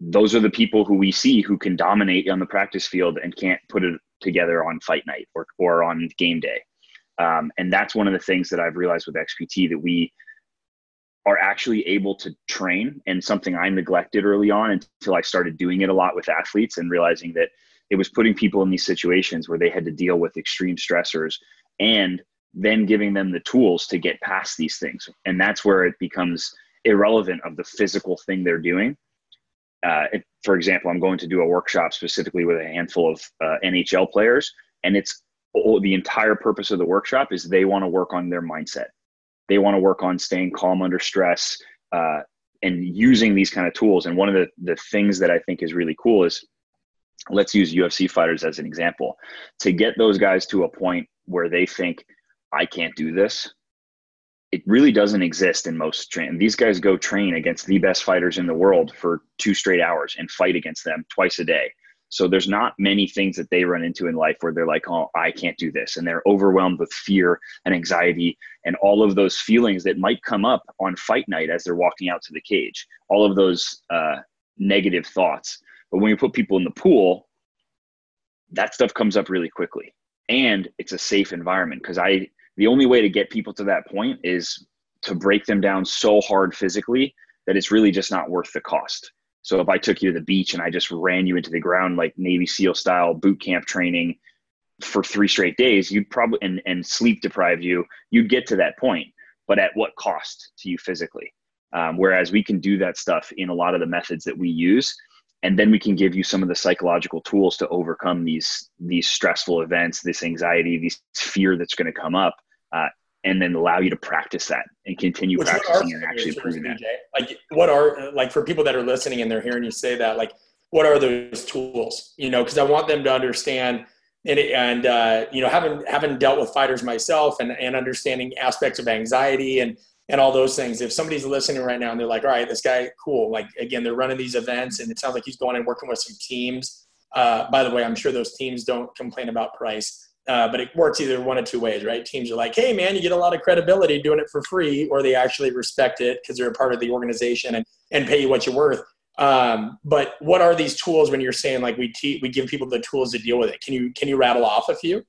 those are the people who we see who can dominate on the practice field and can't put it together on fight night or or on game day. Um, and that's one of the things that I've realized with XPT that we are actually able to train and something I neglected early on until I started doing it a lot with athletes and realizing that it was putting people in these situations where they had to deal with extreme stressors and then giving them the tools to get past these things. And that's where it becomes irrelevant of the physical thing they're doing. Uh, for example, I'm going to do a workshop specifically with a handful of uh, NHL players, and it's the entire purpose of the workshop is they want to work on their mindset. They want to work on staying calm under stress uh, and using these kind of tools. And one of the, the things that I think is really cool is let's use UFC fighters as an example to get those guys to a point where they think, I can't do this. It really doesn't exist in most train. These guys go train against the best fighters in the world for two straight hours and fight against them twice a day. So there's not many things that they run into in life where they're like, oh, I can't do this. And they're overwhelmed with fear and anxiety and all of those feelings that might come up on fight night as they're walking out to the cage, all of those uh, negative thoughts. But when you put people in the pool, that stuff comes up really quickly. And it's a safe environment because I the only way to get people to that point is to break them down so hard physically that it's really just not worth the cost. So if I took you to the beach and I just ran you into the ground like Navy SEAL style boot camp training for three straight days, you'd probably and, and sleep deprive you, you'd get to that point. But at what cost to you physically? Um, whereas we can do that stuff in a lot of the methods that we use, and then we can give you some of the psychological tools to overcome these these stressful events, this anxiety, this fear that's going to come up, uh, and then allow you to practice that and continue Which practicing and actually improving that. Like, what are like for people that are listening and they're hearing you say that, like, what are those tools? You know, because I want them to understand and, and uh, you know having having dealt with fighters myself and, and understanding aspects of anxiety and and all those things if somebody's listening right now and they're like all right this guy cool like again they're running these events and it sounds like he's going and working with some teams uh, by the way i'm sure those teams don't complain about price uh, but it works either one of two ways right teams are like hey man you get a lot of credibility doing it for free or they actually respect it because they're a part of the organization and, and pay you what you're worth um, but what are these tools when you're saying like we te- we give people the tools to deal with it? Can you can you rattle off a few?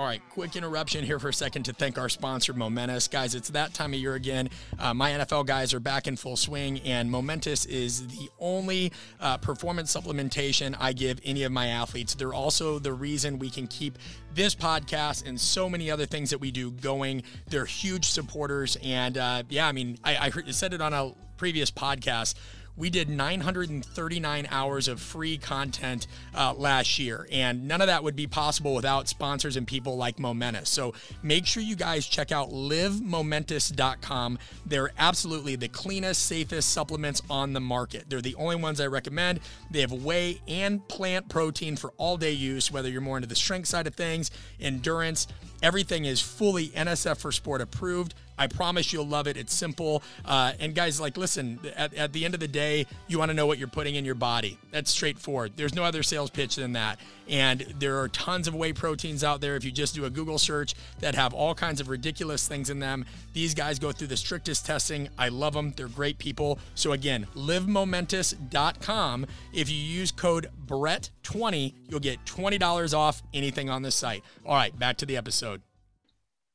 All right, quick interruption here for a second to thank our sponsor, Momentous. Guys, it's that time of year again. Uh, my NFL guys are back in full swing, and Momentous is the only uh, performance supplementation I give any of my athletes. They're also the reason we can keep this podcast and so many other things that we do going. They're huge supporters. And uh, yeah, I mean, I, I said it on a previous podcast we did 939 hours of free content uh, last year, and none of that would be possible without sponsors and people like Momentous. So make sure you guys check out livemomentous.com. They're absolutely the cleanest, safest supplements on the market. They're the only ones I recommend. They have whey and plant protein for all day use, whether you're more into the strength side of things, endurance. Everything is fully NSF for Sport approved. I promise you'll love it. It's simple. Uh, and guys, like, listen, at, at the end of the day, you want to know what you're putting in your body. That's straightforward. There's no other sales pitch than that. And there are tons of whey proteins out there. If you just do a Google search that have all kinds of ridiculous things in them, these guys go through the strictest testing. I love them. They're great people. So again, livemomentous.com. If you use code Brett20, you'll get $20 off anything on this site. All right, back to the episode.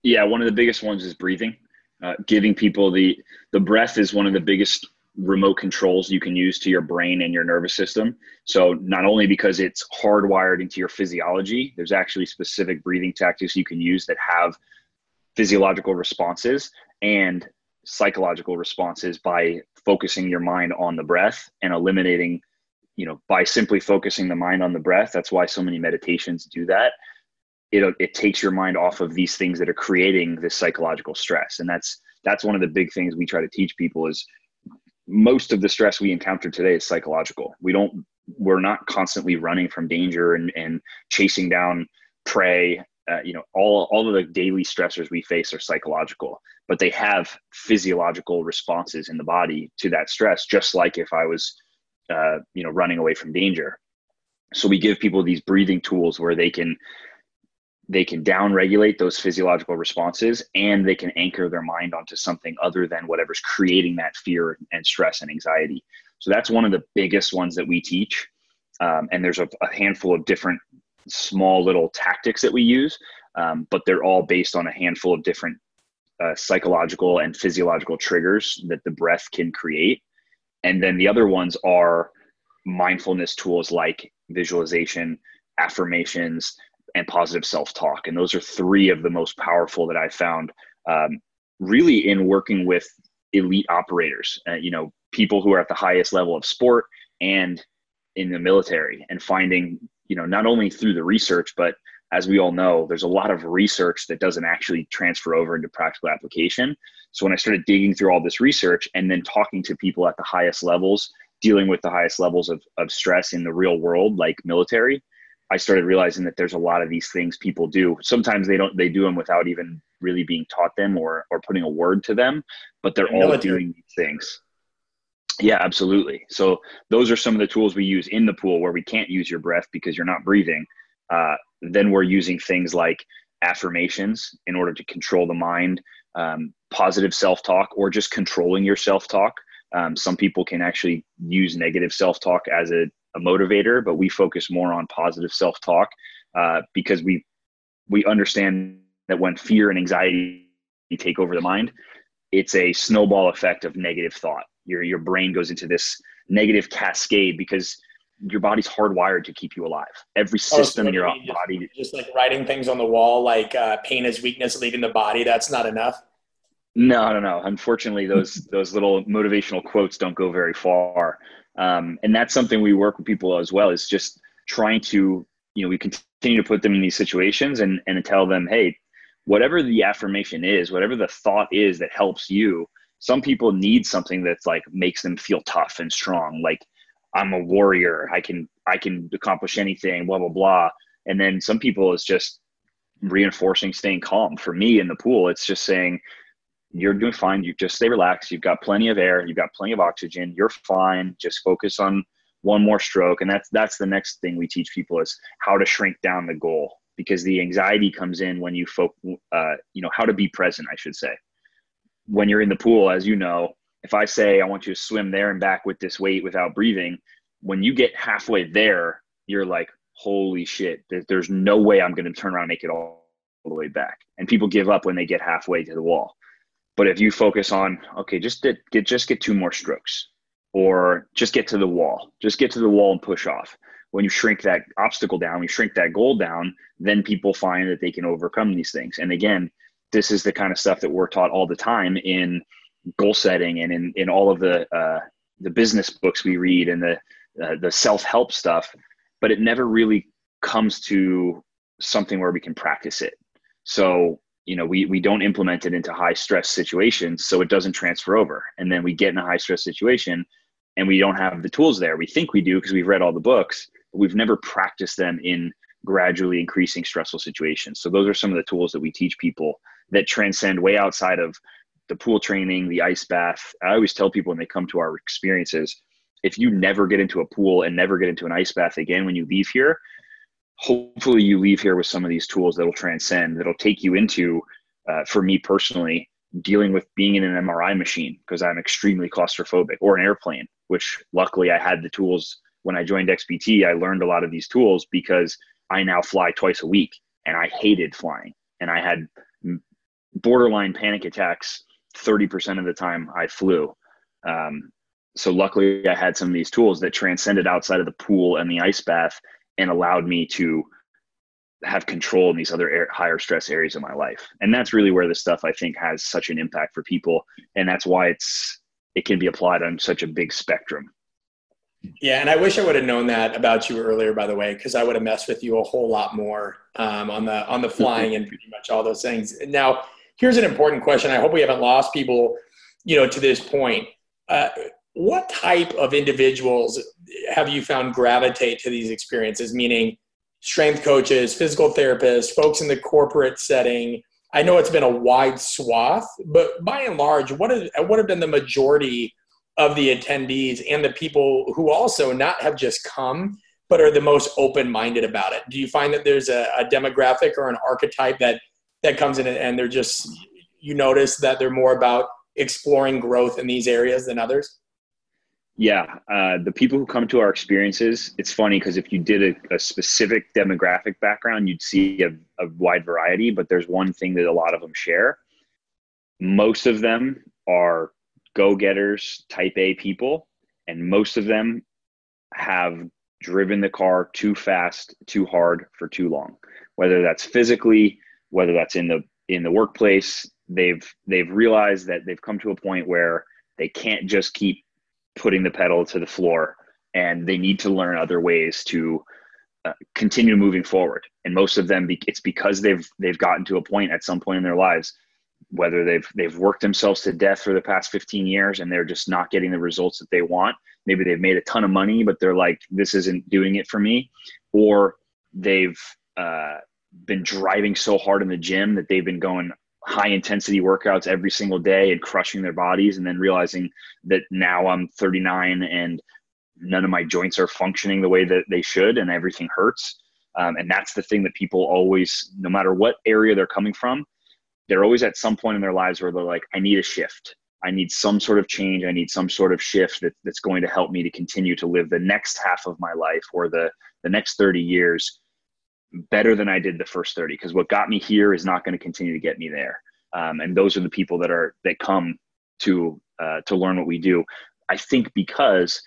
Yeah, one of the biggest ones is breathing uh, giving people the the breath is one of the biggest remote controls you can use to your brain and your nervous system. So not only because it's hardwired into your physiology, there's actually specific breathing tactics you can use that have physiological responses and psychological responses by focusing your mind on the breath and eliminating you know by simply focusing the mind on the breath that's why so many meditations do that it it takes your mind off of these things that are creating this psychological stress. And that's that's one of the big things we try to teach people is most of the stress we encounter today is psychological. We don't we're not constantly running from danger and, and chasing down prey. Uh, you know all all of the daily stressors we face are psychological but they have physiological responses in the body to that stress just like if i was uh, you know running away from danger. So we give people these breathing tools where they can they can downregulate those physiological responses and they can anchor their mind onto something other than whatever's creating that fear and stress and anxiety. So that's one of the biggest ones that we teach. Um, and there's a, a, handful of different small little tactics that we use, um, but they're all based on a handful of different uh, psychological and physiological triggers that the breath can create. And then the other ones are mindfulness tools like visualization, affirmations, and positive self talk. And those are three of the most powerful that I found um, really in working with elite operators, uh, you know, people who are at the highest level of sport and in the military and finding, you know, not only through the research, but as we all know, there's a lot of research that doesn't actually transfer over into practical application. So when I started digging through all this research and then talking to people at the highest levels, dealing with the highest levels of, of stress in the real world, like military, I started realizing that there's a lot of these things people do. Sometimes they don't they do them without even really being taught them or or putting a word to them, but they're all doing these things. Yeah, absolutely. So those are some of the tools we use in the pool where we can't use your breath because you're not breathing. Uh, then we're using things like affirmations in order to control the mind, um, positive self-talk, or just controlling your self-talk. Um, some people can actually use negative self-talk as a a motivator, but we focus more on positive self talk uh, because we we understand that when fear and anxiety take over the mind, it's a snowball effect of negative thought. Your your brain goes into this negative cascade because your body's hardwired to keep you alive. Every system oh, so in your just, body, just like writing things on the wall, like uh, pain is weakness, leaving the body. That's not enough. No, no, no. Unfortunately, those those little motivational quotes don't go very far, um, and that's something we work with people as well. Is just trying to, you know, we continue to put them in these situations and and tell them, hey, whatever the affirmation is, whatever the thought is that helps you. Some people need something that's like makes them feel tough and strong, like I'm a warrior. I can I can accomplish anything. Blah blah blah. And then some people it's just reinforcing staying calm. For me in the pool, it's just saying you're doing fine. You just stay relaxed. You've got plenty of air. You've got plenty of oxygen. You're fine. Just focus on one more stroke. And that's that's the next thing we teach people is how to shrink down the goal because the anxiety comes in when you folk, uh, you know, how to be present. I should say when you're in the pool, as you know, if I say I want you to swim there and back with this weight without breathing, when you get halfway there, you're like, holy shit, there's no way I'm going to turn around and make it all the way back. And people give up when they get halfway to the wall. But if you focus on, okay, just get, get just get two more strokes or just get to the wall, just get to the wall and push off. When you shrink that obstacle down, you shrink that goal down, then people find that they can overcome these things. And again, this is the kind of stuff that we're taught all the time in goal setting and in, in all of the uh, the business books we read and the uh, the self help stuff, but it never really comes to something where we can practice it. So you know we we don't implement it into high stress situations, so it doesn't transfer over. And then we get in a high stress situation, and we don't have the tools there. We think we do because we've read all the books, but we've never practiced them in gradually increasing stressful situations. So those are some of the tools that we teach people that transcend way outside of the pool training, the ice bath. I always tell people when they come to our experiences, if you never get into a pool and never get into an ice bath again when you leave here, hopefully you leave here with some of these tools that'll transcend, that'll take you into, uh, for me personally, dealing with being in an MRI machine because I'm extremely claustrophobic or an airplane, which luckily I had the tools when I joined XPT. I learned a lot of these tools because I now fly twice a week and I hated flying and I had borderline panic attacks 30% of the time I flew. Um, so luckily I had some of these tools that transcended outside of the pool and the ice bath and allowed me to have control in these other air, higher stress areas of my life. And that's really where this stuff I think has such an impact for people. And that's why it's, it can be applied on such a big spectrum. Yeah, and I wish I would have known that about you earlier, by the way, because I would have messed with you a whole lot more um, on the on the flying and pretty much all those things. Now, here's an important question. I hope we haven't lost people, you know, to this point. Uh, what type of individuals have you found gravitate to these experiences? Meaning, strength coaches, physical therapists, folks in the corporate setting. I know it's been a wide swath, but by and large, what, is, what have been the majority of the attendees and the people who also not have just come, but are the most open minded about it? Do you find that there's a, a demographic or an archetype that that comes in and they're just you notice that they're more about exploring growth in these areas than others yeah uh, the people who come to our experiences it's funny because if you did a, a, specific demographic background you'd see a, a wide variety but there's one thing that a lot of them share. Most of them are go-getters type a people and most of them have driven the car too fast too hard for too long. Whether that's physically whether that's in the in the workplace they've they've realized that they've come to a point where they can't just keep putting the pedal to the floor and they need to learn other ways to uh, continue moving forward. And most of them it's because they've they've gotten to a point at some point in their lives whether they've they've worked themselves to death for the past 15 years and they're just not getting the results that they want. Maybe they've made a ton of money but they're like this isn't doing it for me. Or they've uh, been driving so hard in the gym that they've been going high intensity workouts every single day and crushing their bodies and then realizing that now I'm 39 and none of my joints are functioning the way that they should and everything hurts. Um, and that's the thing that people always, no matter what area they're coming from, they're always at some point in their lives where they're like, I need a shift. I need some sort of change. I need some sort of shift that, that's going to help me to continue to live the next half of my life or the, the next 30 years better than I did the first 30 because what got me here is not going to continue to get me there. um, and those are the people that are that come to uh, to learn what we do. I think because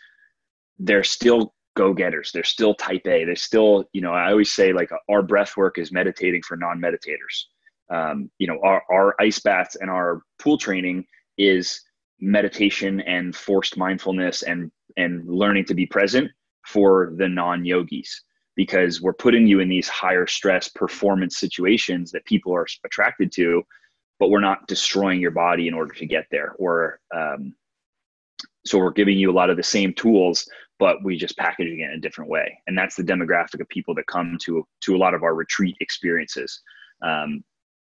they're still go-getters they're still type a they're still you know i always say like our breath work is meditating for non-meditators um, you know our, our ice baths and our pool training is meditation and forced mindfulness and and learning to be present for the non-yogis because we're putting you in these higher stress performance situations that people are attracted to but we're not destroying your body in order to get there. Or um, so we're giving you a lot of the same tools but we just packaging it in a different way. And that's the demographic of people that come to to a lot of our retreat experiences. Um,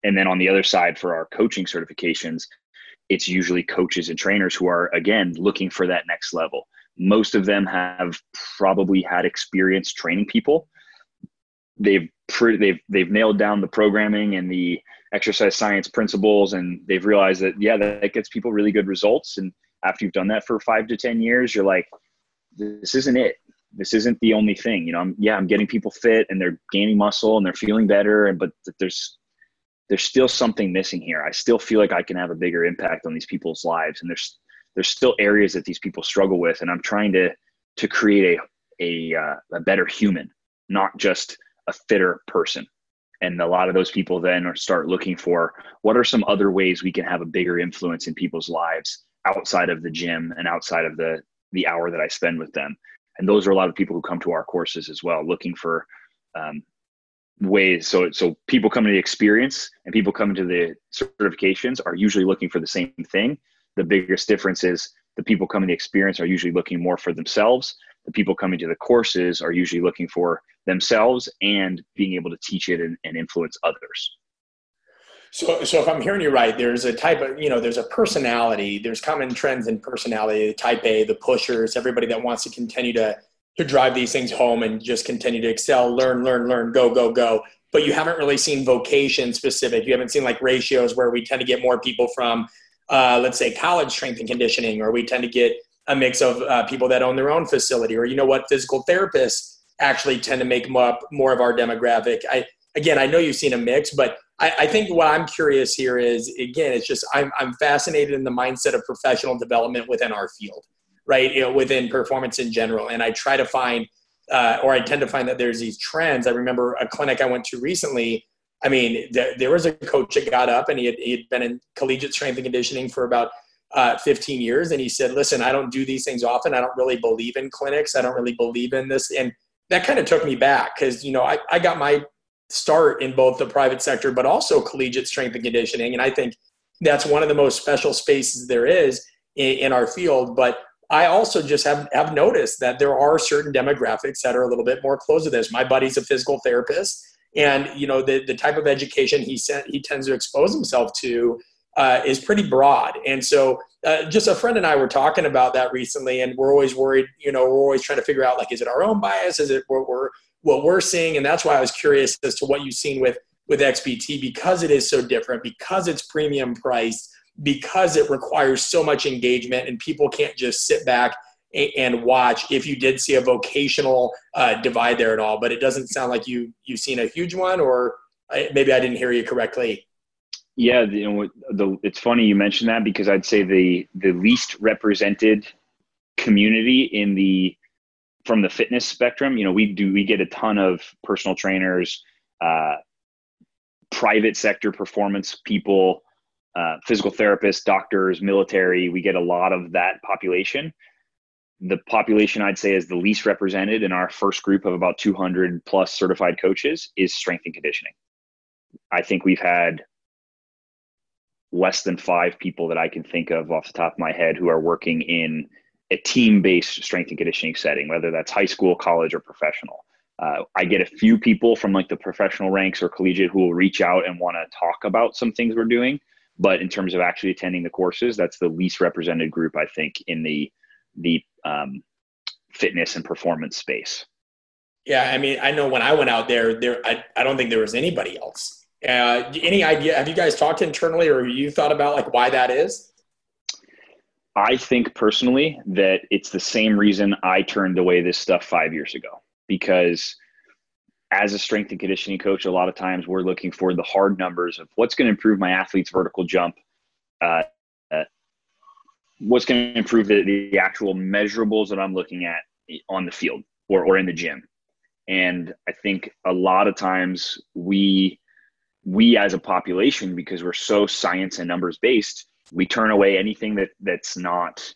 and then on the other side for our coaching certifications it's usually coaches and trainers who are again looking for that next level most of them have probably had experience training people they've pre- they've they've nailed down the programming and the exercise science principles and they've realized that yeah that gets people really good results and after you've done that for five to ten years you're like this isn't it. This isn't the only thing. You know, I'm yeah, I'm getting people fit and they're gaining muscle and they're feeling better, and but there's there's still something missing here. I still feel like I can have a bigger impact on these people's lives, and there's there's still areas that these people struggle with, and I'm trying to to create a a, uh, a better human, not just a fitter person. And a lot of those people then are start looking for what are some other ways we can have a bigger influence in people's lives outside of the gym and outside of the the hour that I spend with them. And those are a lot of people who come to our courses as well, looking for um, ways. So, so people come to the experience and people come to the certifications are usually looking for the same thing. The biggest difference is the people coming to experience are usually looking more for themselves. The people coming to the courses are usually looking for themselves and being able to teach it and, and influence others. So, so if I'm hearing you right, there's a type of, you know, there's a personality, there's common trends in personality, the type A, the pushers, everybody that wants to continue to, to drive these things home and just continue to excel, learn, learn, learn, go, go, go. But you haven't really seen vocation specific. You haven't seen like ratios where we tend to get more people from, uh, let's say, college strength and conditioning, or we tend to get a mix of uh, people that own their own facility, or you know what, physical therapists actually tend to make up more of our demographic. I again, I know you've seen a mix, but I, I, think what I'm curious here is again, it's just I'm, I'm fascinated in the mindset of professional development within our field, right? You know, within performance in general, and I try to find, uh, or I tend to find that there's these trends. I remember a clinic I went to recently. I mean, there, there was a coach that got up and he had, he had been in collegiate strength and conditioning for about uh, 15 years, and he said, "Listen, I don't do these things often. I don't really believe in clinics. I don't really believe in this." And that kind of took me back because you know I, I got my start in both the private sector, but also collegiate strength and conditioning. And I think that's one of the most special spaces there is in, in our field. But I also just have, have noticed that there are certain demographics that are a little bit more close to this. My buddy's a physical therapist, and you know the, the type of education he sent, he tends to expose himself to uh, is pretty broad. And so, uh, just a friend and I were talking about that recently, and we're always worried. You know, we're always trying to figure out like, is it our own bias? Is it what we're what we're seeing, and that's why I was curious as to what you've seen with with XPT because it is so different, because it's premium priced, because it requires so much engagement, and people can't just sit back and watch if you did see a vocational uh, divide there at all but it doesn't sound like you you've seen a huge one or maybe i didn't hear you correctly yeah the, it's funny you mentioned that because i'd say the the least represented community in the from the fitness spectrum, you know, we do we get a ton of personal trainers, uh, private sector performance people, uh, physical therapists, doctors, military. We get a lot of that population. The population I'd say is the least represented in our first group of about 200 plus certified coaches is strength and conditioning. I think we've had less than five people that I can think of off the top of my head who are working in a team-based strength and conditioning setting, whether that's high school, college, or professional. Uh, I get a few people from like the professional ranks or collegiate who will reach out and want to talk about some things we're doing. But in terms of actually attending the courses, that's the least represented group I think in the the um, fitness and performance space. Yeah, I mean, I know when I went out there, there I, I don't think there was anybody else. Uh, any idea? Have you guys talked internally, or you thought about like why that is? I think personally that it's the same reason I turned away this stuff five years ago because as a strength and conditioning coach, a lot of times we're looking for the hard numbers of what's going to improve my athlete's vertical jump, uh, uh, what's going to improve the, the actual measurables that I'm looking at on the field or, or in the gym. And I think a lot of times we, we as a population, because we're so science and numbers based, we turn away anything that that's not,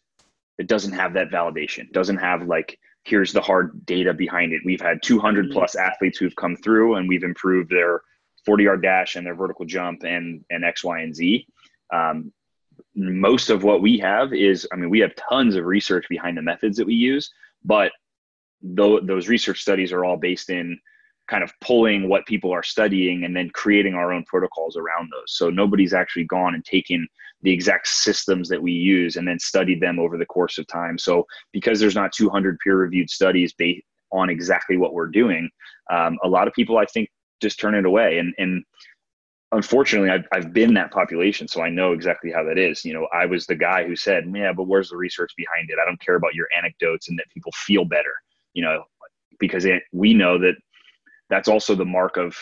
it doesn't have that validation, doesn't have like here's the hard data behind it. We've had 200 mm-hmm. plus athletes who've come through and we've improved their 40 yard dash and their vertical jump and, and X, Y, and Z. Um, most of what we have is, I mean, we have tons of research behind the methods that we use, but those research studies are all based in kind of pulling what people are studying and then creating our own protocols around those. So nobody's actually gone and taken the exact systems that we use and then studied them over the course of time. So because there's not 200 peer-reviewed studies based on exactly what we're doing, um, a lot of people I think just turn it away. And and unfortunately, I've I've been that population, so I know exactly how that is. You know, I was the guy who said, "Yeah, but where's the research behind it? I don't care about your anecdotes and that people feel better." You know, because it, we know that that's also the mark of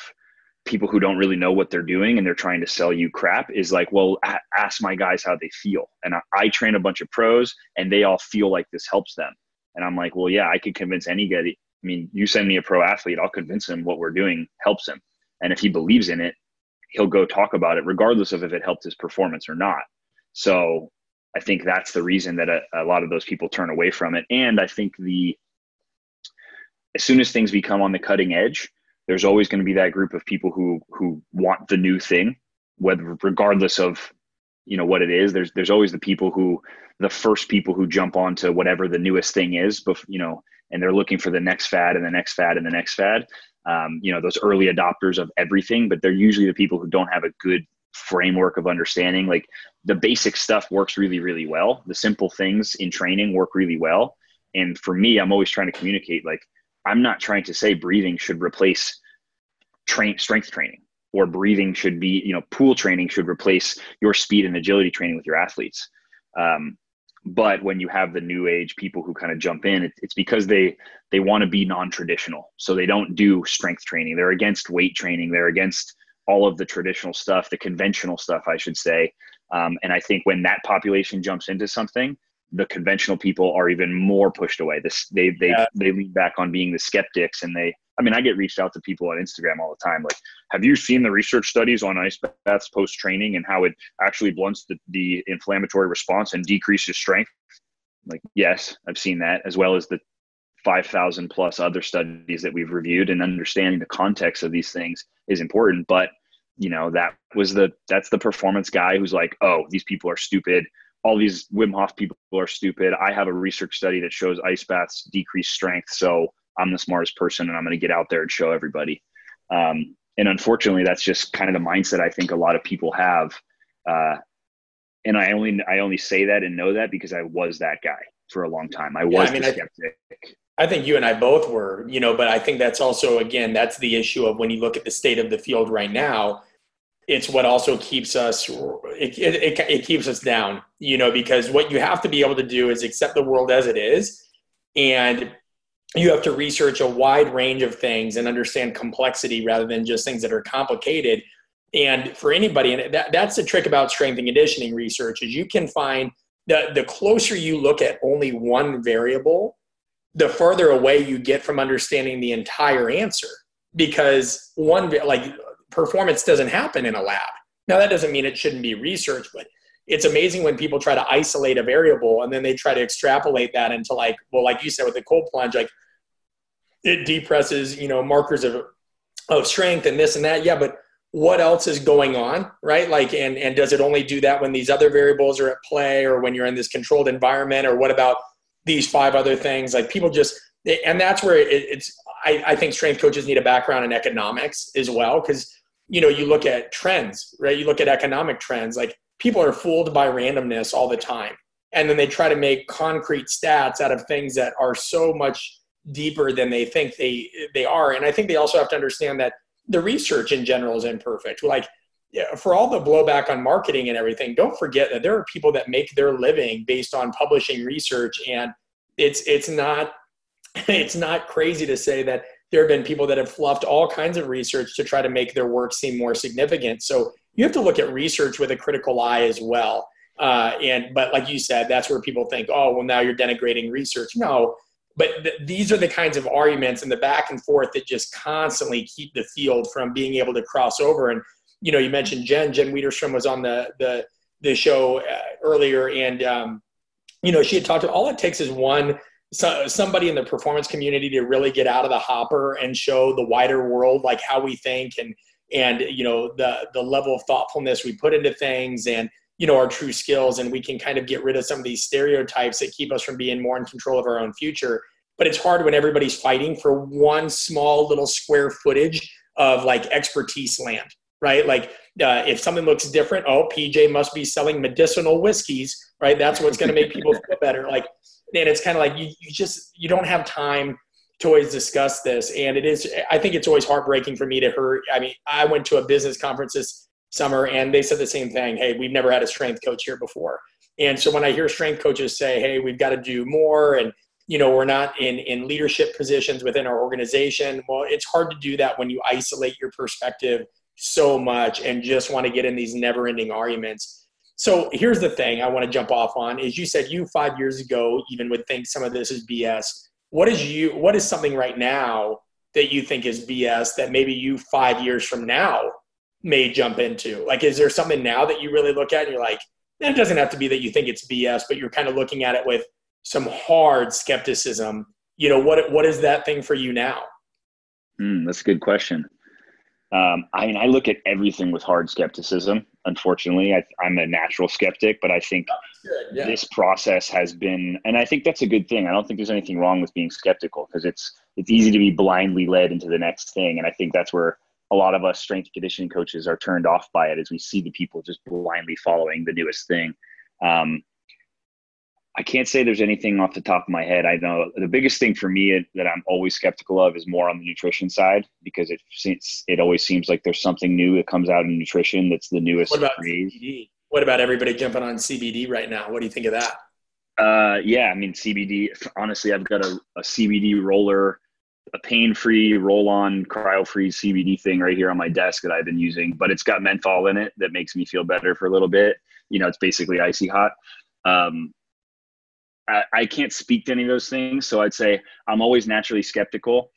people who don't really know what they're doing and they're trying to sell you crap is like, well, ask my guys how they feel. And I, I, train a bunch of pros and they all feel like this helps them. And I'm like, well, yeah, I could convince anybody. I mean, you send me a pro athlete, I'll convince him what we're doing helps him. And if he believes in it, he'll go talk about it, regardless of if it helped his performance or not. So I think that's the reason that a, a lot of those people turn away from it. And I think the, as soon as things become on the cutting edge, there's always going to be that group of people who who want the new thing whether regardless of you know what it is there's there's always the people who the first people who jump onto whatever the newest thing is but you know and they're looking for the next fad and the next fad and the next fad um, you know those early adopters of everything but they're usually the people who don't have a good framework of understanding. Like the basic stuff works really really well. The simple things in training work really well. And for me i'm always trying to communicate like I'm not trying to say breathing should replace train strength training or breathing should be, you know, pool training should replace your speed and agility training with your athletes. Um, but when you have the new age people who kind of jump in, it, it's because they they want to be non-traditional. So they don't do strength training. They're against weight training. They're against all of the traditional stuff, the conventional stuff, I should say. Um, and I think when that population jumps into something, the conventional people are even more pushed away. This they they yeah. they lean back on being the skeptics, and they. I mean, I get reached out to people on Instagram all the time. Like, have you seen the research studies on ice baths post training and how it actually blunts the, the inflammatory response and decreases strength? Like, yes, I've seen that, as well as the 5,000 plus other studies that we've reviewed. And understanding the context of these things is important. But you know, that was the that's the performance guy who's like, oh, these people are stupid all these Wim Hof people are stupid. I have a research study that shows ice baths decrease strength. So I'm the smartest person and I'm going to get out there and show everybody. Um, and unfortunately, that's just kind of the mindset I think a lot of people have. Uh, and I only I only say that and know that because I was that guy for a long time. I was yeah, I mean, skeptic. I, I think you and I both were, you know, but I think that's also again that's the issue of when you look at the state of the field right now it's what also keeps us it, it, it, keeps us down you know because what you have to be able to do is accept the world as it is and you have to research a wide range of things and understand complexity rather than just things that are complicated and for anybody and that, that's the trick about strength and conditioning research is you can find the, the closer you look at only one variable the further away you get from understanding the entire answer because one like performance doesn't happen in a lab. Now, that doesn't mean it shouldn't be research, but it's amazing when people try to isolate a variable and then they try to extrapolate that into like, well, like you said with the cold plunge, like it depresses, you know, markers of, of strength and this and that. Yeah, but what else is going on, right? Like, and, and does it only do that when these other variables are at play or when you're in this controlled environment or what about these five other things? Like people just, and that's where it, it's, I, I think strength coaches need a background in economics as well. Cause you know, you look at trends, right? You look at economic trends, like people are fooled by randomness all the time. And then they try to make concrete stats out of things that are so much deeper than they think they they are. And I think they also have to understand that the research in general is imperfect. Like for all the blowback on marketing and everything, don't forget that there are people that make their living based on publishing research and it's it's not it's not crazy to say that there have been people that have fluffed all kinds of research to try to make their work seem more significant. So you have to look at research with a critical eye as well. Uh, and but like you said, that's where people think, oh, well, now you're denigrating research. No, but th- these are the kinds of arguments and the back and forth that just constantly keep the field from being able to cross over. And you know, you mentioned Jen. Jen Widerstrom was on the the the show uh, earlier, and um, you know, she had talked. To, all it takes is one so, somebody in the performance community to really get out of the hopper and show the wider world like how we think and and you know the the level of thoughtfulness we put into things and you know our true skills and we can kind of get rid of some of these stereotypes that keep us from being more in control of our own future. But it's hard when everybody's fighting for one small little square footage of like expertise land right? Like uh, if something looks different oh pj must be selling medicinal whiskeys right? That's what's going to make people feel better. Like and it's kind of like you, you just you don't have time to always discuss this. And it is i think it's always heartbreaking for me to hear i mean i went to a business conference this summer and they said the same thing. Hey we've never had a strength coach here before. And so when i hear strength coaches say hey we've got to do more and you know we're not in in leadership positions within our organization well it's hard to do that when you isolate your perspective so much and just want to get in these never ending arguments. So here's the thing I want to jump off on is you said you five years ago even would think some of this is BS. What is you what is something right now that you think is BS that maybe you five years from now may jump into? Like is there something now that you really look at and you're like, it doesn't have to be that you think it's BS, but you're kind of looking at it with some hard skepticism. You know, what what is that thing for you now? Mm, that's a good question. Um, I mean, I look at everything with hard skepticism. Unfortunately, I, am a natural skeptic, but I think yeah. this process has been, and I think that's a good thing. I don't think there's anything wrong with being skeptical because it's it's easy to be blindly led into the next thing, and I think that's where a lot of us strength conditioning coaches are turned off by it, as we see the people just blindly following the newest thing. Um, I can't say there's anything off the top of my head. I know the biggest thing for me that I'm always skeptical of is more on the nutrition side because it since it always seems like there's something new that comes out in nutrition that's the newest. What about CBD? What about everybody jumping on CBD right now? What do you think of that? Uh, yeah, I mean CBD. Honestly, I've got a, a CBD roller, a pain-free roll-on cryo-free CBD thing right here on my desk that I've been using, but it's got menthol in it that makes me feel better for a little bit. You know, it's basically icy hot. Um, I, I can't speak to any of those things. So I'd say I'm always naturally skeptical.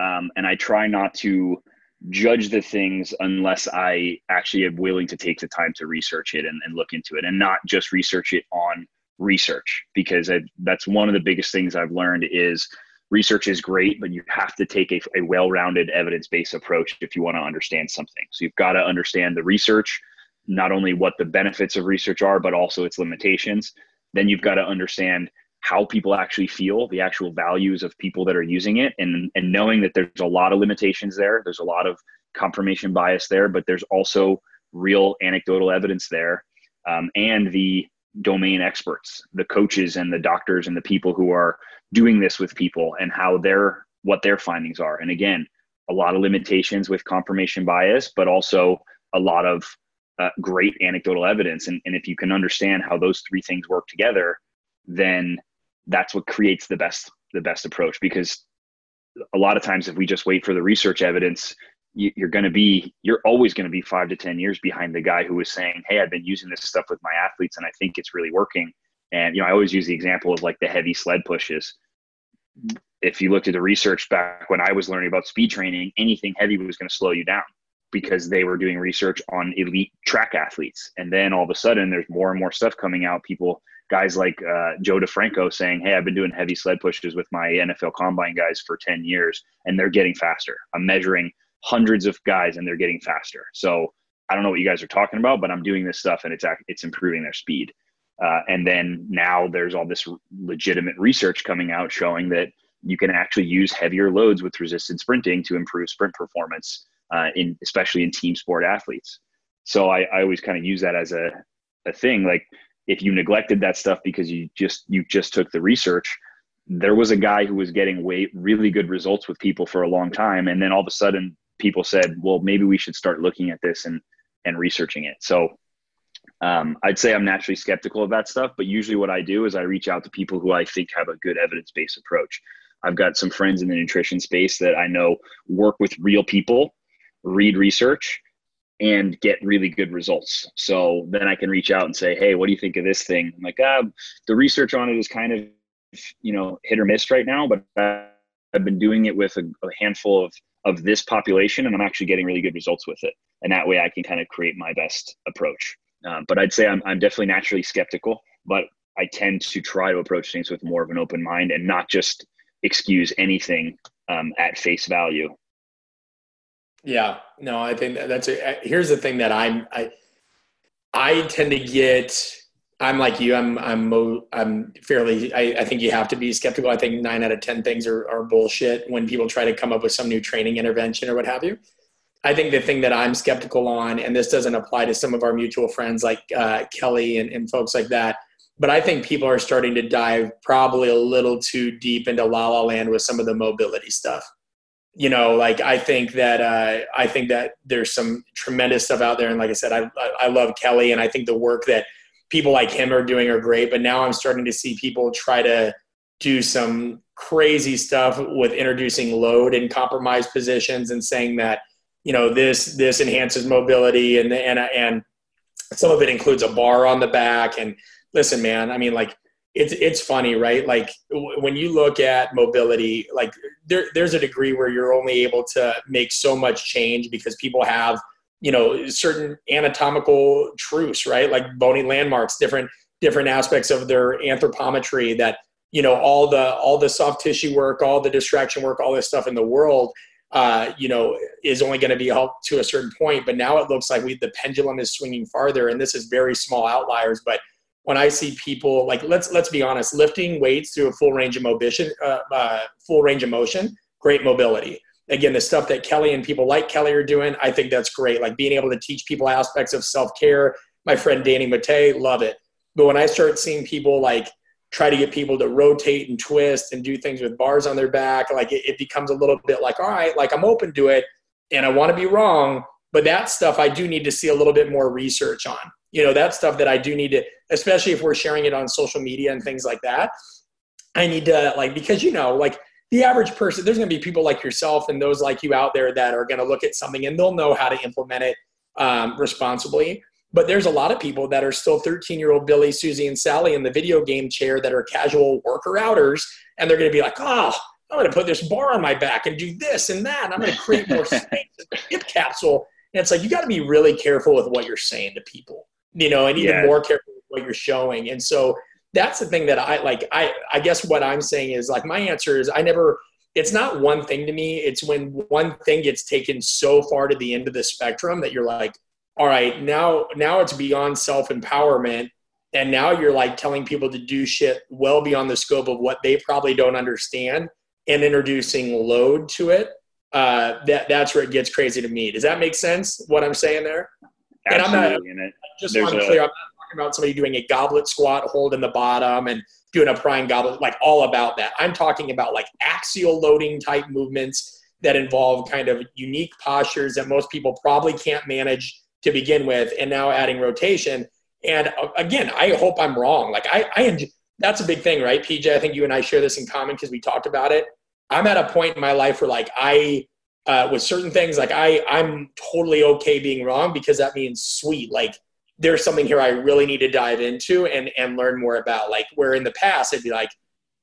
Um, and I try not to judge the things unless I actually am willing to take the time to research it and, and look into it and not just research it on research because I, that's one of the biggest things I've learned is research is great, but you have to take a, a well-rounded evidence-based approach if you want to understand something. So you've got to understand the research, not only what the benefits of research are, but also its limitations then you've got to understand how people actually feel, the actual values of people that are using it, and and knowing that there's a lot of limitations there. There's a lot of confirmation bias there, but there's also real anecdotal evidence there, um, and the domain experts, the coaches and the doctors and the people who are doing this with people and how their what their findings are. And again, a lot of limitations with confirmation bias, but also a lot of uh, great anecdotal evidence. And, and if you can understand how those three things work together, then that's what creates the best the best approach. Because a lot of times, if we just wait for the research evidence, you, you're going to be you're always going to be five to ten years behind the guy who was saying, "Hey, I've been using this stuff with my athletes, and I think it's really working." And you know, I always use the example of like the heavy sled pushes. If you looked at the research back when I was learning about speed training, anything heavy was going to slow you down because they were doing research on elite track athletes. And then all of a sudden, there's more and more stuff coming out. People, guys like uh, Joe DeFranco saying, Hey, I've been doing heavy sled pushes with my NFL combine guys for 10 years, and they're getting faster. I'm measuring hundreds of guys, and they're getting faster. So I don't know what you guys are talking about, but I'm doing this stuff, and it's it's improving their speed. Uh, and then now there's all this legitimate research coming out showing that you can actually use heavier loads with resisted sprinting to improve sprint performance uh, in especially in team sport athletes. So I, I always kind of use that as a, a thing. Like if you neglected that stuff because you just you just took the research, there was a guy who was getting way really good results with people for a long time, and then all of a sudden people said, well, maybe we should start looking at this and and researching it. So um, I'd say I'm naturally skeptical of that stuff, but usually what I do is I reach out to people who I think have a good evidence based approach. I've got some friends in the nutrition space that I know work with real people, read research, and get really good results. So then I can reach out and say, "Hey, what do you think of this thing?" I'm like, ah, the research on it is kind of, you know, hit or miss right now, but I've been doing it with a, a handful of of this population, and I'm actually getting really good results with it. And that way, I can kind of create my best approach. Um, but I'd say I'm I'm definitely naturally skeptical, but I tend to try to approach things with more of an open mind and not just excuse anything um, at face value yeah, no, I think that's a, here's the thing that I'm I I tend to get I'm like you I'm I'm I'm fairly I, I think you have to be skeptical. I think nine out of ten things are, are bullshit when people try to come up with some new training intervention or what have you. I think the thing that I'm skeptical on, and this doesn't apply to some of our mutual friends like uh, Kelly and, and folks like that, but I think people are starting to dive probably a little too deep into la la land with some of the mobility stuff you know, like I think that uh, I think that there's some tremendous stuff out there, and like I said, I I love Kelly, and I think the work that people like him are doing are great. But now I'm starting to see people try to do some crazy stuff with introducing load in compromised positions and saying that you know this this enhances mobility and and and some of it includes a bar on the back and listen man i mean like it's it's funny, right? Like when you look at mobility, like there there's a degree where you're only able to make so much change because people have you know certain anatomical truths, right? Like bony landmarks, different different aspects of their anthropometry that you know all the all the soft tissue work, all the distraction work, all this stuff in the world. Uh, you know, is only going to be helped to a certain point. But now it looks like we the pendulum is swinging farther, and this is very small outliers. But when I see people like let's let's be honest, lifting weights through a full range of motion, uh, uh, full range of motion, great mobility. Again, the stuff that Kelly and people like Kelly are doing, I think that's great. Like being able to teach people aspects of self care. My friend Danny Matta, love it. But when I start seeing people like try to get people to rotate and twist and do things with bars on their back, like it, it becomes a little bit like, all right, like I'm open to it, and I want to be wrong, but that stuff I do need to see a little bit more research on you know that stuff that i do need to especially if we're sharing it on social media and things like that i need to like because you know like the average person there's going to be people like yourself and those like you out there that are going to look at something and they'll know how to implement it um, responsibly. But there's a lot of people that are still 13 year old billy susie and sally in the video game chair that are casual worker outers and they're going to be like oh i'm going to put this bar on my back and do this and that and i'm going to create more space in the hip capsule. And it's like you got to be really careful with what you're saying to people you know, and even yeah. more careful with what you're showing. And so that's the thing that I like. I, I guess what I'm saying is like my answer is I never, it's not one thing to me. It's when one thing gets taken so far to the end of the spectrum that you're like, all right, now, now it's beyond self empowerment. And now you're like telling people to do shit well beyond the scope of what they probably don't understand and introducing load to it. Uh, that that's where it gets crazy to me. Does that make sense? What I'm saying there? Absolutely. And I'm not, just so I'm a, clear, I'm not talking about somebody doing a goblet squat, holding the bottom, and doing a prying goblet, like all about that. I'm talking about like axial loading type movements that involve kind of unique postures that most people probably can't manage to begin with, and now adding rotation. And uh, again, I hope I'm wrong. Like I, I enjoy, that's a big thing, right, PJ? I think you and I share this in common because we talked about it. I'm at a point in my life where like I uh, with certain things like I I'm totally okay being wrong because that means sweet like there's something here I really need to dive into and and learn more about. Like where in the past it'd be like,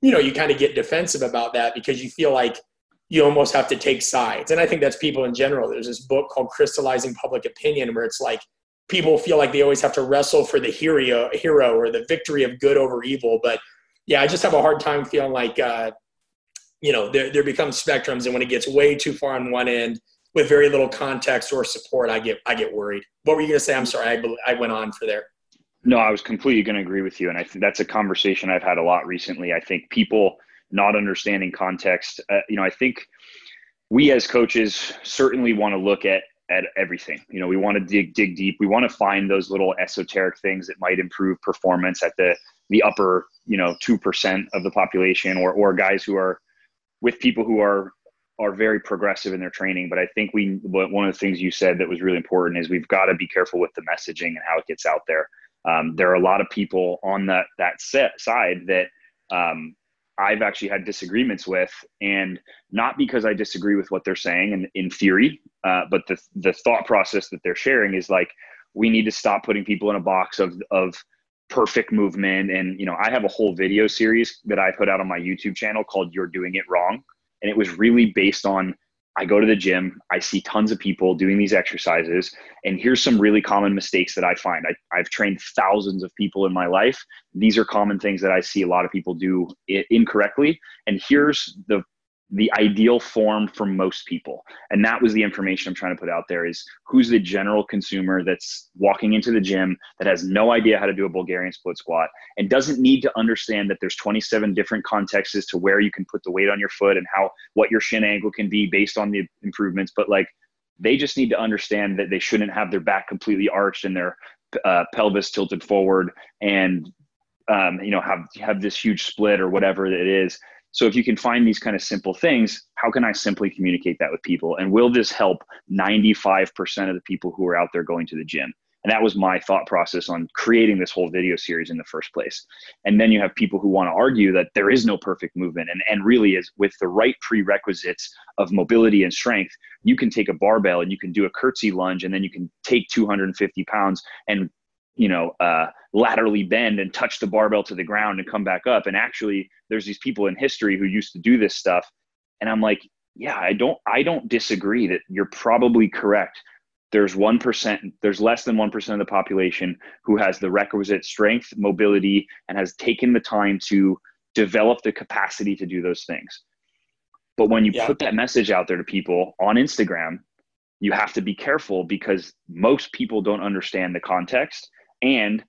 you know, you kind of get defensive about that because you feel like you almost have to take sides. And I think that's people in general. There's this book called Crystallizing Public Opinion where it's like people feel like they always have to wrestle for the hero hero or the victory of good over evil. But yeah, I just have a hard time feeling like uh, you know, there there becomes spectrums and when it gets way too far on one end, with very little context or support, I get I get worried. What were you going to say? I'm sorry, I, I went on for there. No, I was completely going to agree with you, and I think that's a conversation I've had a lot recently. I think people not understanding context. Uh, you know, I think we as coaches certainly want to look at at everything. You know, we want to dig dig deep. We want to find those little esoteric things that might improve performance at the the upper you know two percent of the population, or or guys who are with people who are are very progressive in their training. But I think we one of the things you said that was really important is we've got to be careful with the messaging and how it gets out there. Um, there are a lot of people on that that set side that um, I've actually had disagreements with, and not because I disagree with what they're saying in, in theory, uh, but the the thought process that they're sharing is like we need to stop putting people in a box of of perfect movement and you know i have a whole video series that i put out on my youtube channel called you're doing it wrong and it was really based on I go to the gym, I see tons of people doing these exercises, and here's some really common mistakes that I find. I, have trained thousands of people in my life. These are common things that I see a lot of people do incorrectly. And here's the the ideal form for most people. And that was the information i'm trying to put out there is who's the general consumer that's walking into the gym that has no idea how to do a bulgarian split squat and doesn't need to understand that there's 27 different contexts as to where you can put the weight on your foot and how what your shin angle can be based on the improvements but like they just need to understand that they shouldn't have their back completely arched and their uh, pelvis tilted forward and um, you know have have this huge split or whatever it is so if you can find these kind of simple things, how can I simply communicate that with people? And will this help 95% of the people who are out there going to the gym? And that was my thought process on creating this whole video series in the first place. And then you have people who want to argue that there is no perfect movement. And, and really is with the right prerequisites of mobility and strength, you can take a barbell and you can do a curtsy lunge and then you can take 250 pounds and you know, uh, laterally bend and touch the barbell to the ground and come back up. And actually, there's these people in history who used to do this stuff. And I'm like, yeah, I don't, I don't disagree that you're probably correct. There's one percent, there's less than one percent of the population who has the requisite strength, mobility, and has taken the time to develop the capacity to do those things. But when you yeah. put that message out there to people on Instagram, you have to be careful because most people don't understand the context and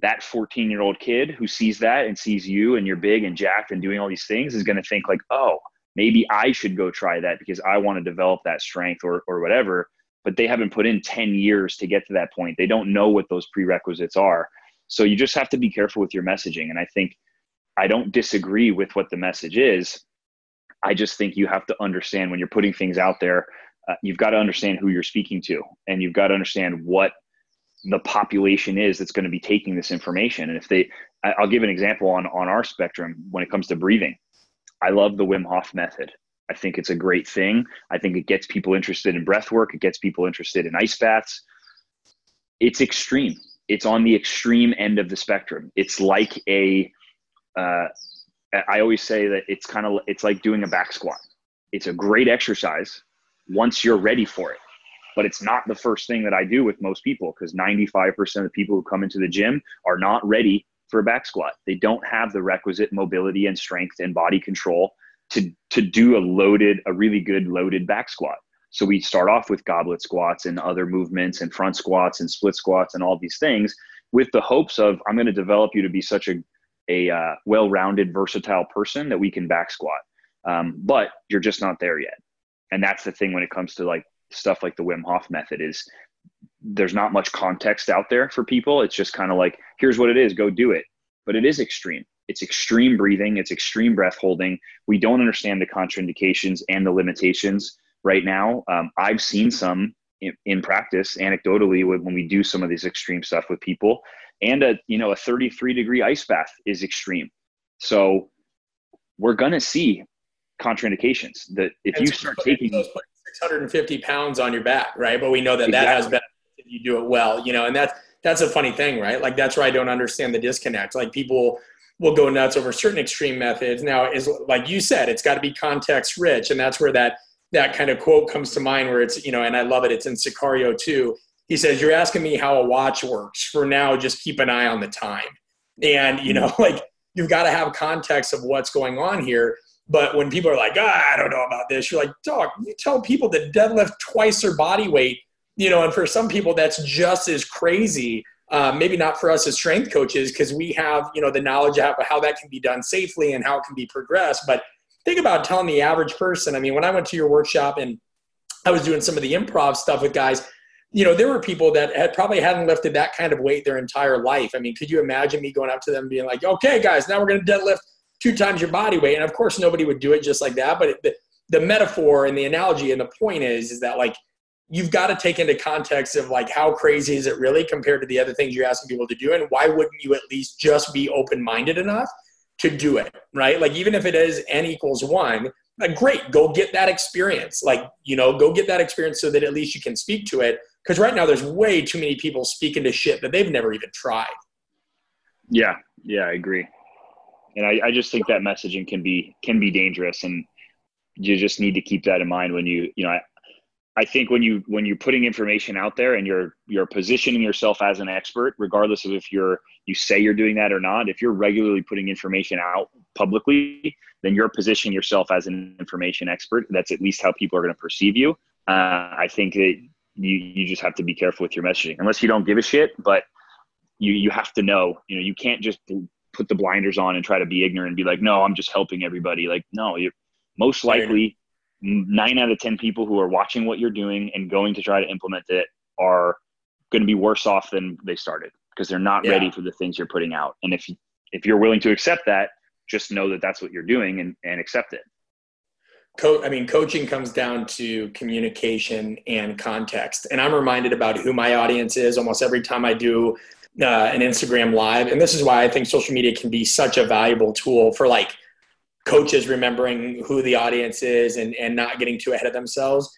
that 14 year old kid who sees that and sees you and you're big and jacked and doing all these things is going to think like oh maybe i should go try that because i want to develop that strength or, or whatever. But they haven't put in 10 years to get to that point. They don't know what those prerequisites are. So you just have to be careful with your messaging. And i think i don't disagree with what the message is. I just think you have to understand when you're putting things out there uh, you've got to understand who you're speaking to and you've got to understand what the population is that's going to be taking this information. And if they, I'll give an example on, on our spectrum when it comes to breathing. I love the Wim Hof method. I think it's a great thing. I think it gets people interested in breath work. It gets people interested in ice baths. It's extreme. It's on the extreme end of the spectrum. It's like a. Uh, I always say that it's kind of, it's like doing a back squat. It's a great exercise once you're ready for it but it's not the first thing that I do with most people because 95% of the people who come into the gym are not ready for a back squat. They don't have the requisite mobility and strength and body control to to do a loaded, a really good loaded back squat. So we start off with goblet squats and other movements and front squats and split squats and all these things with the hopes of I'm going to develop you to be such a a uh, well-rounded, versatile person that we can back squat. Um, but you're just not there yet, and that's the thing when it comes to like stuff like the Wim Hof method is there's not much context out there for people. It's just kind of like, here's what it is, go do it. But it is extreme. It's extreme breathing, it's extreme breath holding. We don't understand the contraindications and the limitations right now. Um, I've seen some in, in, practice, anecdotally, when we do some of these extreme stuff with people. And a you know a 33 degree ice bath is extreme. So we're gonna see contraindications that if you start taking 650 pounds on your back, right? But we know that exactly. that has benefits if you do it well, you know, and that's that's a funny thing, right? Like that's where I don't understand the disconnect. Like people will go nuts over certain extreme methods. Now, is like you said, it's got to be context rich, and that's where that that kind of quote comes to mind, where it's you know, and I love it. It's in Sicario too. He says, "You're asking me how a watch works. For now, just keep an eye on the time." And you know, like you've got to have context of what's going on here. But when people are like, ah, I don't know about this, you're like, dog, you tell people to deadlift twice their body weight, you know, and for some people that's just as crazy. Uh, maybe not for us as strength coaches because we have, you know, the knowledge of how that can be done safely and how it can be progressed. But think about telling the average person. I mean, when I went to your workshop and I was doing some of the improv stuff with guys, you know, there were people that had probably hadn't lifted that kind of weight their entire life. I mean, could you imagine me going up to them and being like, okay, guys, now we're going to deadlift two times your body weight. And of course, nobody would do it just like that. But the, the metaphor and the analogy and the point is, is that like you've got to take into context of like how crazy is it really compared to the other things you're asking people to do, and why wouldn't you at least just be open minded enough to do it, right? Like even if it is n equals one, like great, go get that experience. Like, you know, go get that experience so that at least you can speak to it. Because right now there's way too many people speaking to shit that they've never even tried. Yeah, yeah, I agree. And I, I just think that messaging can be can be dangerous and you just need to keep that in mind when you you know I, I think when you when you're putting information out there and you're you're positioning yourself as an expert, regardless of if you're you say you're doing that or not, if you're regularly putting information out publicly, then you're positioning yourself as an information expert. That's at least how people are going to perceive you. Uh, I think that you you just have to be careful with your messaging, unless you don't give a shit. But you you have to know. You know, you can't just put the blinders on and try to be ignorant and be like, no, I'm just helping everybody. Like, no, you're most likely nine out of 10 people who are watching what you're doing and going to try to implement it are going to be worse off than they started because they're not yeah. ready for the things you're putting out. And if, if you're willing to accept that, just know that that's what you're doing and, and accept it. Co- I mean, coaching comes down to communication and context. And I'm reminded about who my audience is almost every time I do uh, an Instagram live. And this is why I think social media can be such a valuable tool for like – coaches remembering who the audience is and, and not getting too ahead of themselves.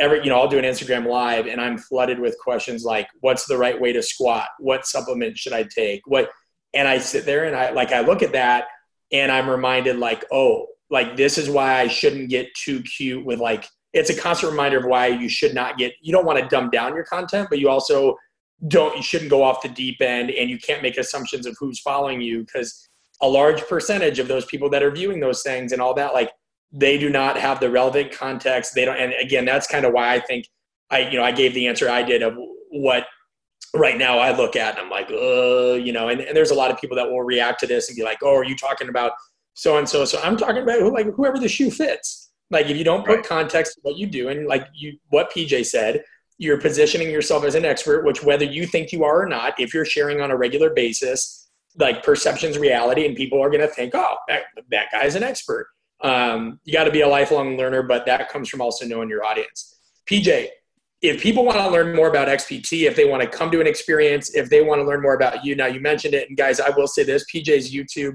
Every, you know, I'll do an Instagram live and I'm flooded with questions like, what's the right way to squat? What supplement should I take? What, and I sit there and I like, I look at that and I'm reminded like, oh, like this is why I shouldn't get too cute with like, it's a constant reminder of why you should not get, you don't want to dumb down your content, but you also don't, you shouldn't go off the deep end and you can't make assumptions of who's following you because a large percentage of those people that are viewing those things and all that, like they do not have the relevant context. They don't, and again, that's kind of why I think I, you know, I gave the answer I did of what right now I look at and I'm like, uh, you know, and, and there's a lot of people that will react to this and be like, oh, are you talking about so and so? So I'm talking about who, like whoever the shoe fits. Like if you don't put right. context to what you do and like you, what PJ said, you're positioning yourself as an expert, which whether you think you are or not, if you're sharing on a regular basis, like perception's reality and people are going to think oh that, that guy's an expert. Um, you got to be a lifelong learner but that comes from also knowing your audience. Pj if people want to learn more about xpt if they want to come to an experience if they want to learn more about you now you mentioned it and guys i will say this pj's youtube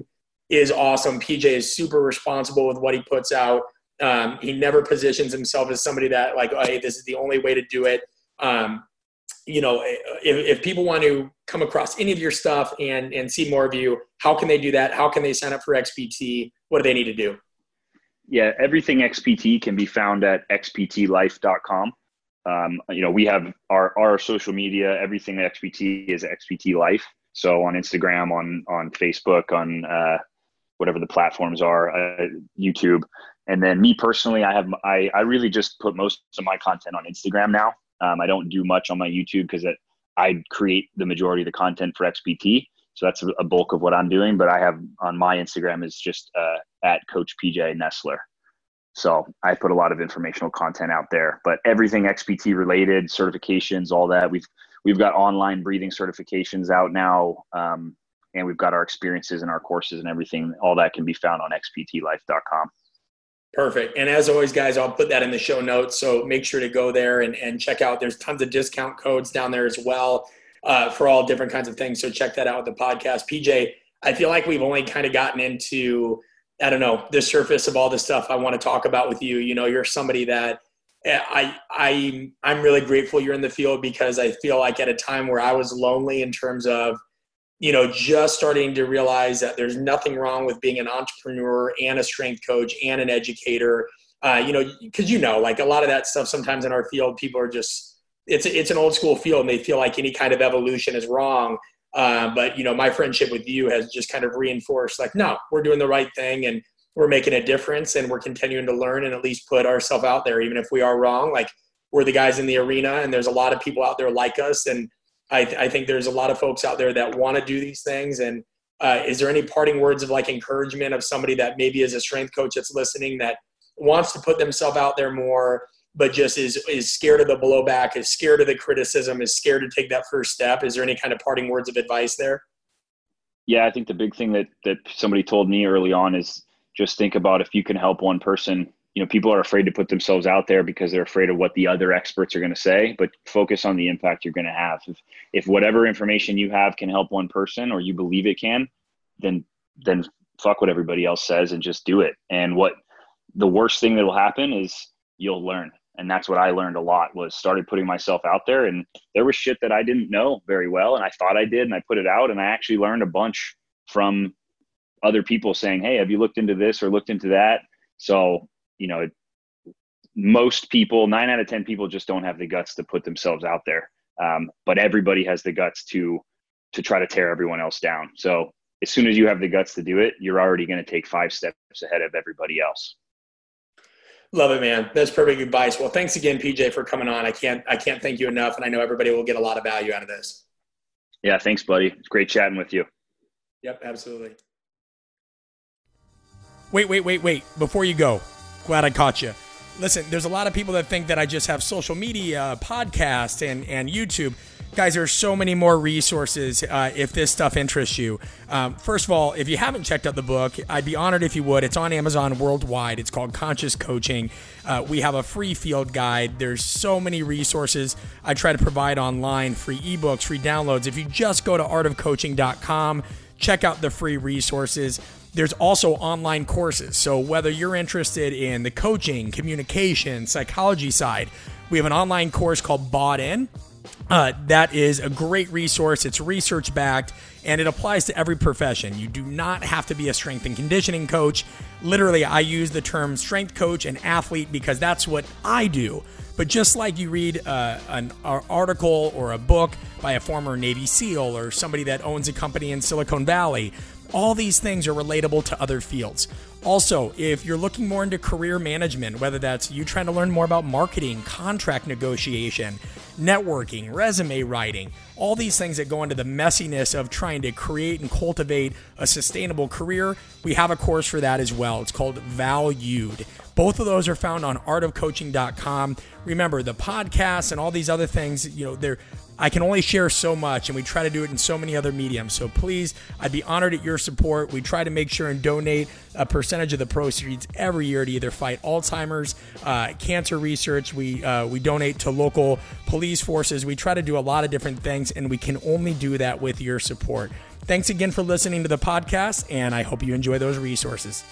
is awesome. Pj is super responsible with what he puts out um, he never positions himself as somebody that like hey this is the only way to do it um, you know, if, if people want to come across any of your stuff and and see more of you, how can they do that? How can they sign up for XPT? What do they need to do? Yeah, everything XPT can be found at xptlife.com. Um, you know, we have our, our social media, everything XPT is XPT Life. So on Instagram, on, on Facebook, on uh, whatever the platforms are, uh, YouTube. And then me personally, I have, I, I really just put most of my content on Instagram now. Um, I don't do much on my YouTube because I create the majority of the content for XPT. So that's a bulk of what I'm doing. But I have on my Instagram is just uh, at Coach PJ Nestler. So I put a lot of informational content out there. But everything XPT related, certifications, all that we've we've got online breathing certifications out now, um, and we've got our experiences and our courses and everything. All that can be found on xptlife.com. Perfect. And as always, guys, I'll put that in the show notes. So make sure to go there and, and check out. There's tons of discount codes down there as well uh, for all different kinds of things. So check that out with the podcast. PJ, I feel like we've only kind of gotten into, I don't know, the surface of all the stuff I want to talk about with you. You know, you're somebody that eh, I, I, I'm really grateful you're in the field because I feel like at a time where I was lonely in terms of you know, just starting to realize that there's nothing wrong with being an entrepreneur and a strength coach and an educator. Uh, you know, because you know, like a lot of that stuff sometimes in our field, people are just it's it's an old school field and they feel like any kind of evolution is wrong. Uh, but you know, my friendship with you has just kind of reinforced like, no, we're doing the right thing and we're making a difference and we're continuing to learn and at least put ourselves out there, even if we are wrong. Like we're the guys in the arena and there's a lot of people out there like us and I, I think there's a lot of folks out there that want to do these things. And uh, is there any parting words of like encouragement of somebody that maybe is a strength coach that's listening that wants to put themselves out there more, but just is is scared of the blowback, is scared of the criticism, is scared to take that first step? Is there any kind of parting words of advice there? Yeah, I think the big thing that that somebody told me early on is just think about if you can help one person you know people are afraid to put themselves out there because they're afraid of what the other experts are going to say but focus on the impact you're going to have if, if whatever information you have can help one person or you believe it can then then fuck what everybody else says and just do it. And what the worst thing that will happen is you'll learn. And that's what I learned a lot was started putting myself out there and there was shit that I didn't know very well and I thought I did and I put it out and I actually learned a bunch from other people saying, "Hey, have you looked into this or looked into that?" So, you know, most people, 9 out of 10 people just don't have the guts to put themselves out there. Um, but everybody has the guts to to try to tear everyone else down. So, as soon as you have the guts to do it, you're already going to take five steps ahead of everybody else. Love it, man. That's perfect advice. Well, thanks again, PJ, for coming on. I can't I can't thank you enough, and I know everybody will get a lot of value out of this. Yeah, thanks, buddy. It's great chatting with you. Yep, absolutely. Wait, wait, wait, wait. Before you go, glad I caught you. Listen, there's a lot of people that think that I just have social media, podcast, and and YouTube guys, there's so many more resources uh, if this stuff interests you. Um, first of all, if you haven't checked out the book, I'd be honored if you would. It's on Amazon worldwide. It's called Conscious Coaching. Uh, we have a free field guide. There's so many resources I try to provide online free ebooks, free downloads. If you just go to artofcoaching.com, check out the free resources. There's also online courses. So, whether you're interested in the coaching, communication, psychology side, we have an online course called Bought In uh, that is a great resource. It's research backed and it applies to every profession. You do not have to be a strength and conditioning coach. Literally, I use the term strength coach and athlete because that's what I do. But just like you read uh, an article or a book by a former Navy SEAL or somebody that owns a company in Silicon Valley, all these things are relatable to other fields. Also, if you're looking more into career management, whether that's you trying to learn more about marketing, contract negotiation, networking, resume writing, all these things that go into the messiness of trying to create and cultivate a sustainable career, we have a course for that as well. It's called Valued. Both of those are found on artofcoaching.com. Remember, the podcast and all these other things, you know, they're I can only share so much, and we try to do it in so many other mediums. So please, I'd be honored at your support. We try to make sure and donate a percentage of the proceeds every year to either fight Alzheimer's, uh, cancer research. We uh, we donate to local police forces. We try to do a lot of different things, and we can only do that with your support. Thanks again for listening to the podcast, and I hope you enjoy those resources.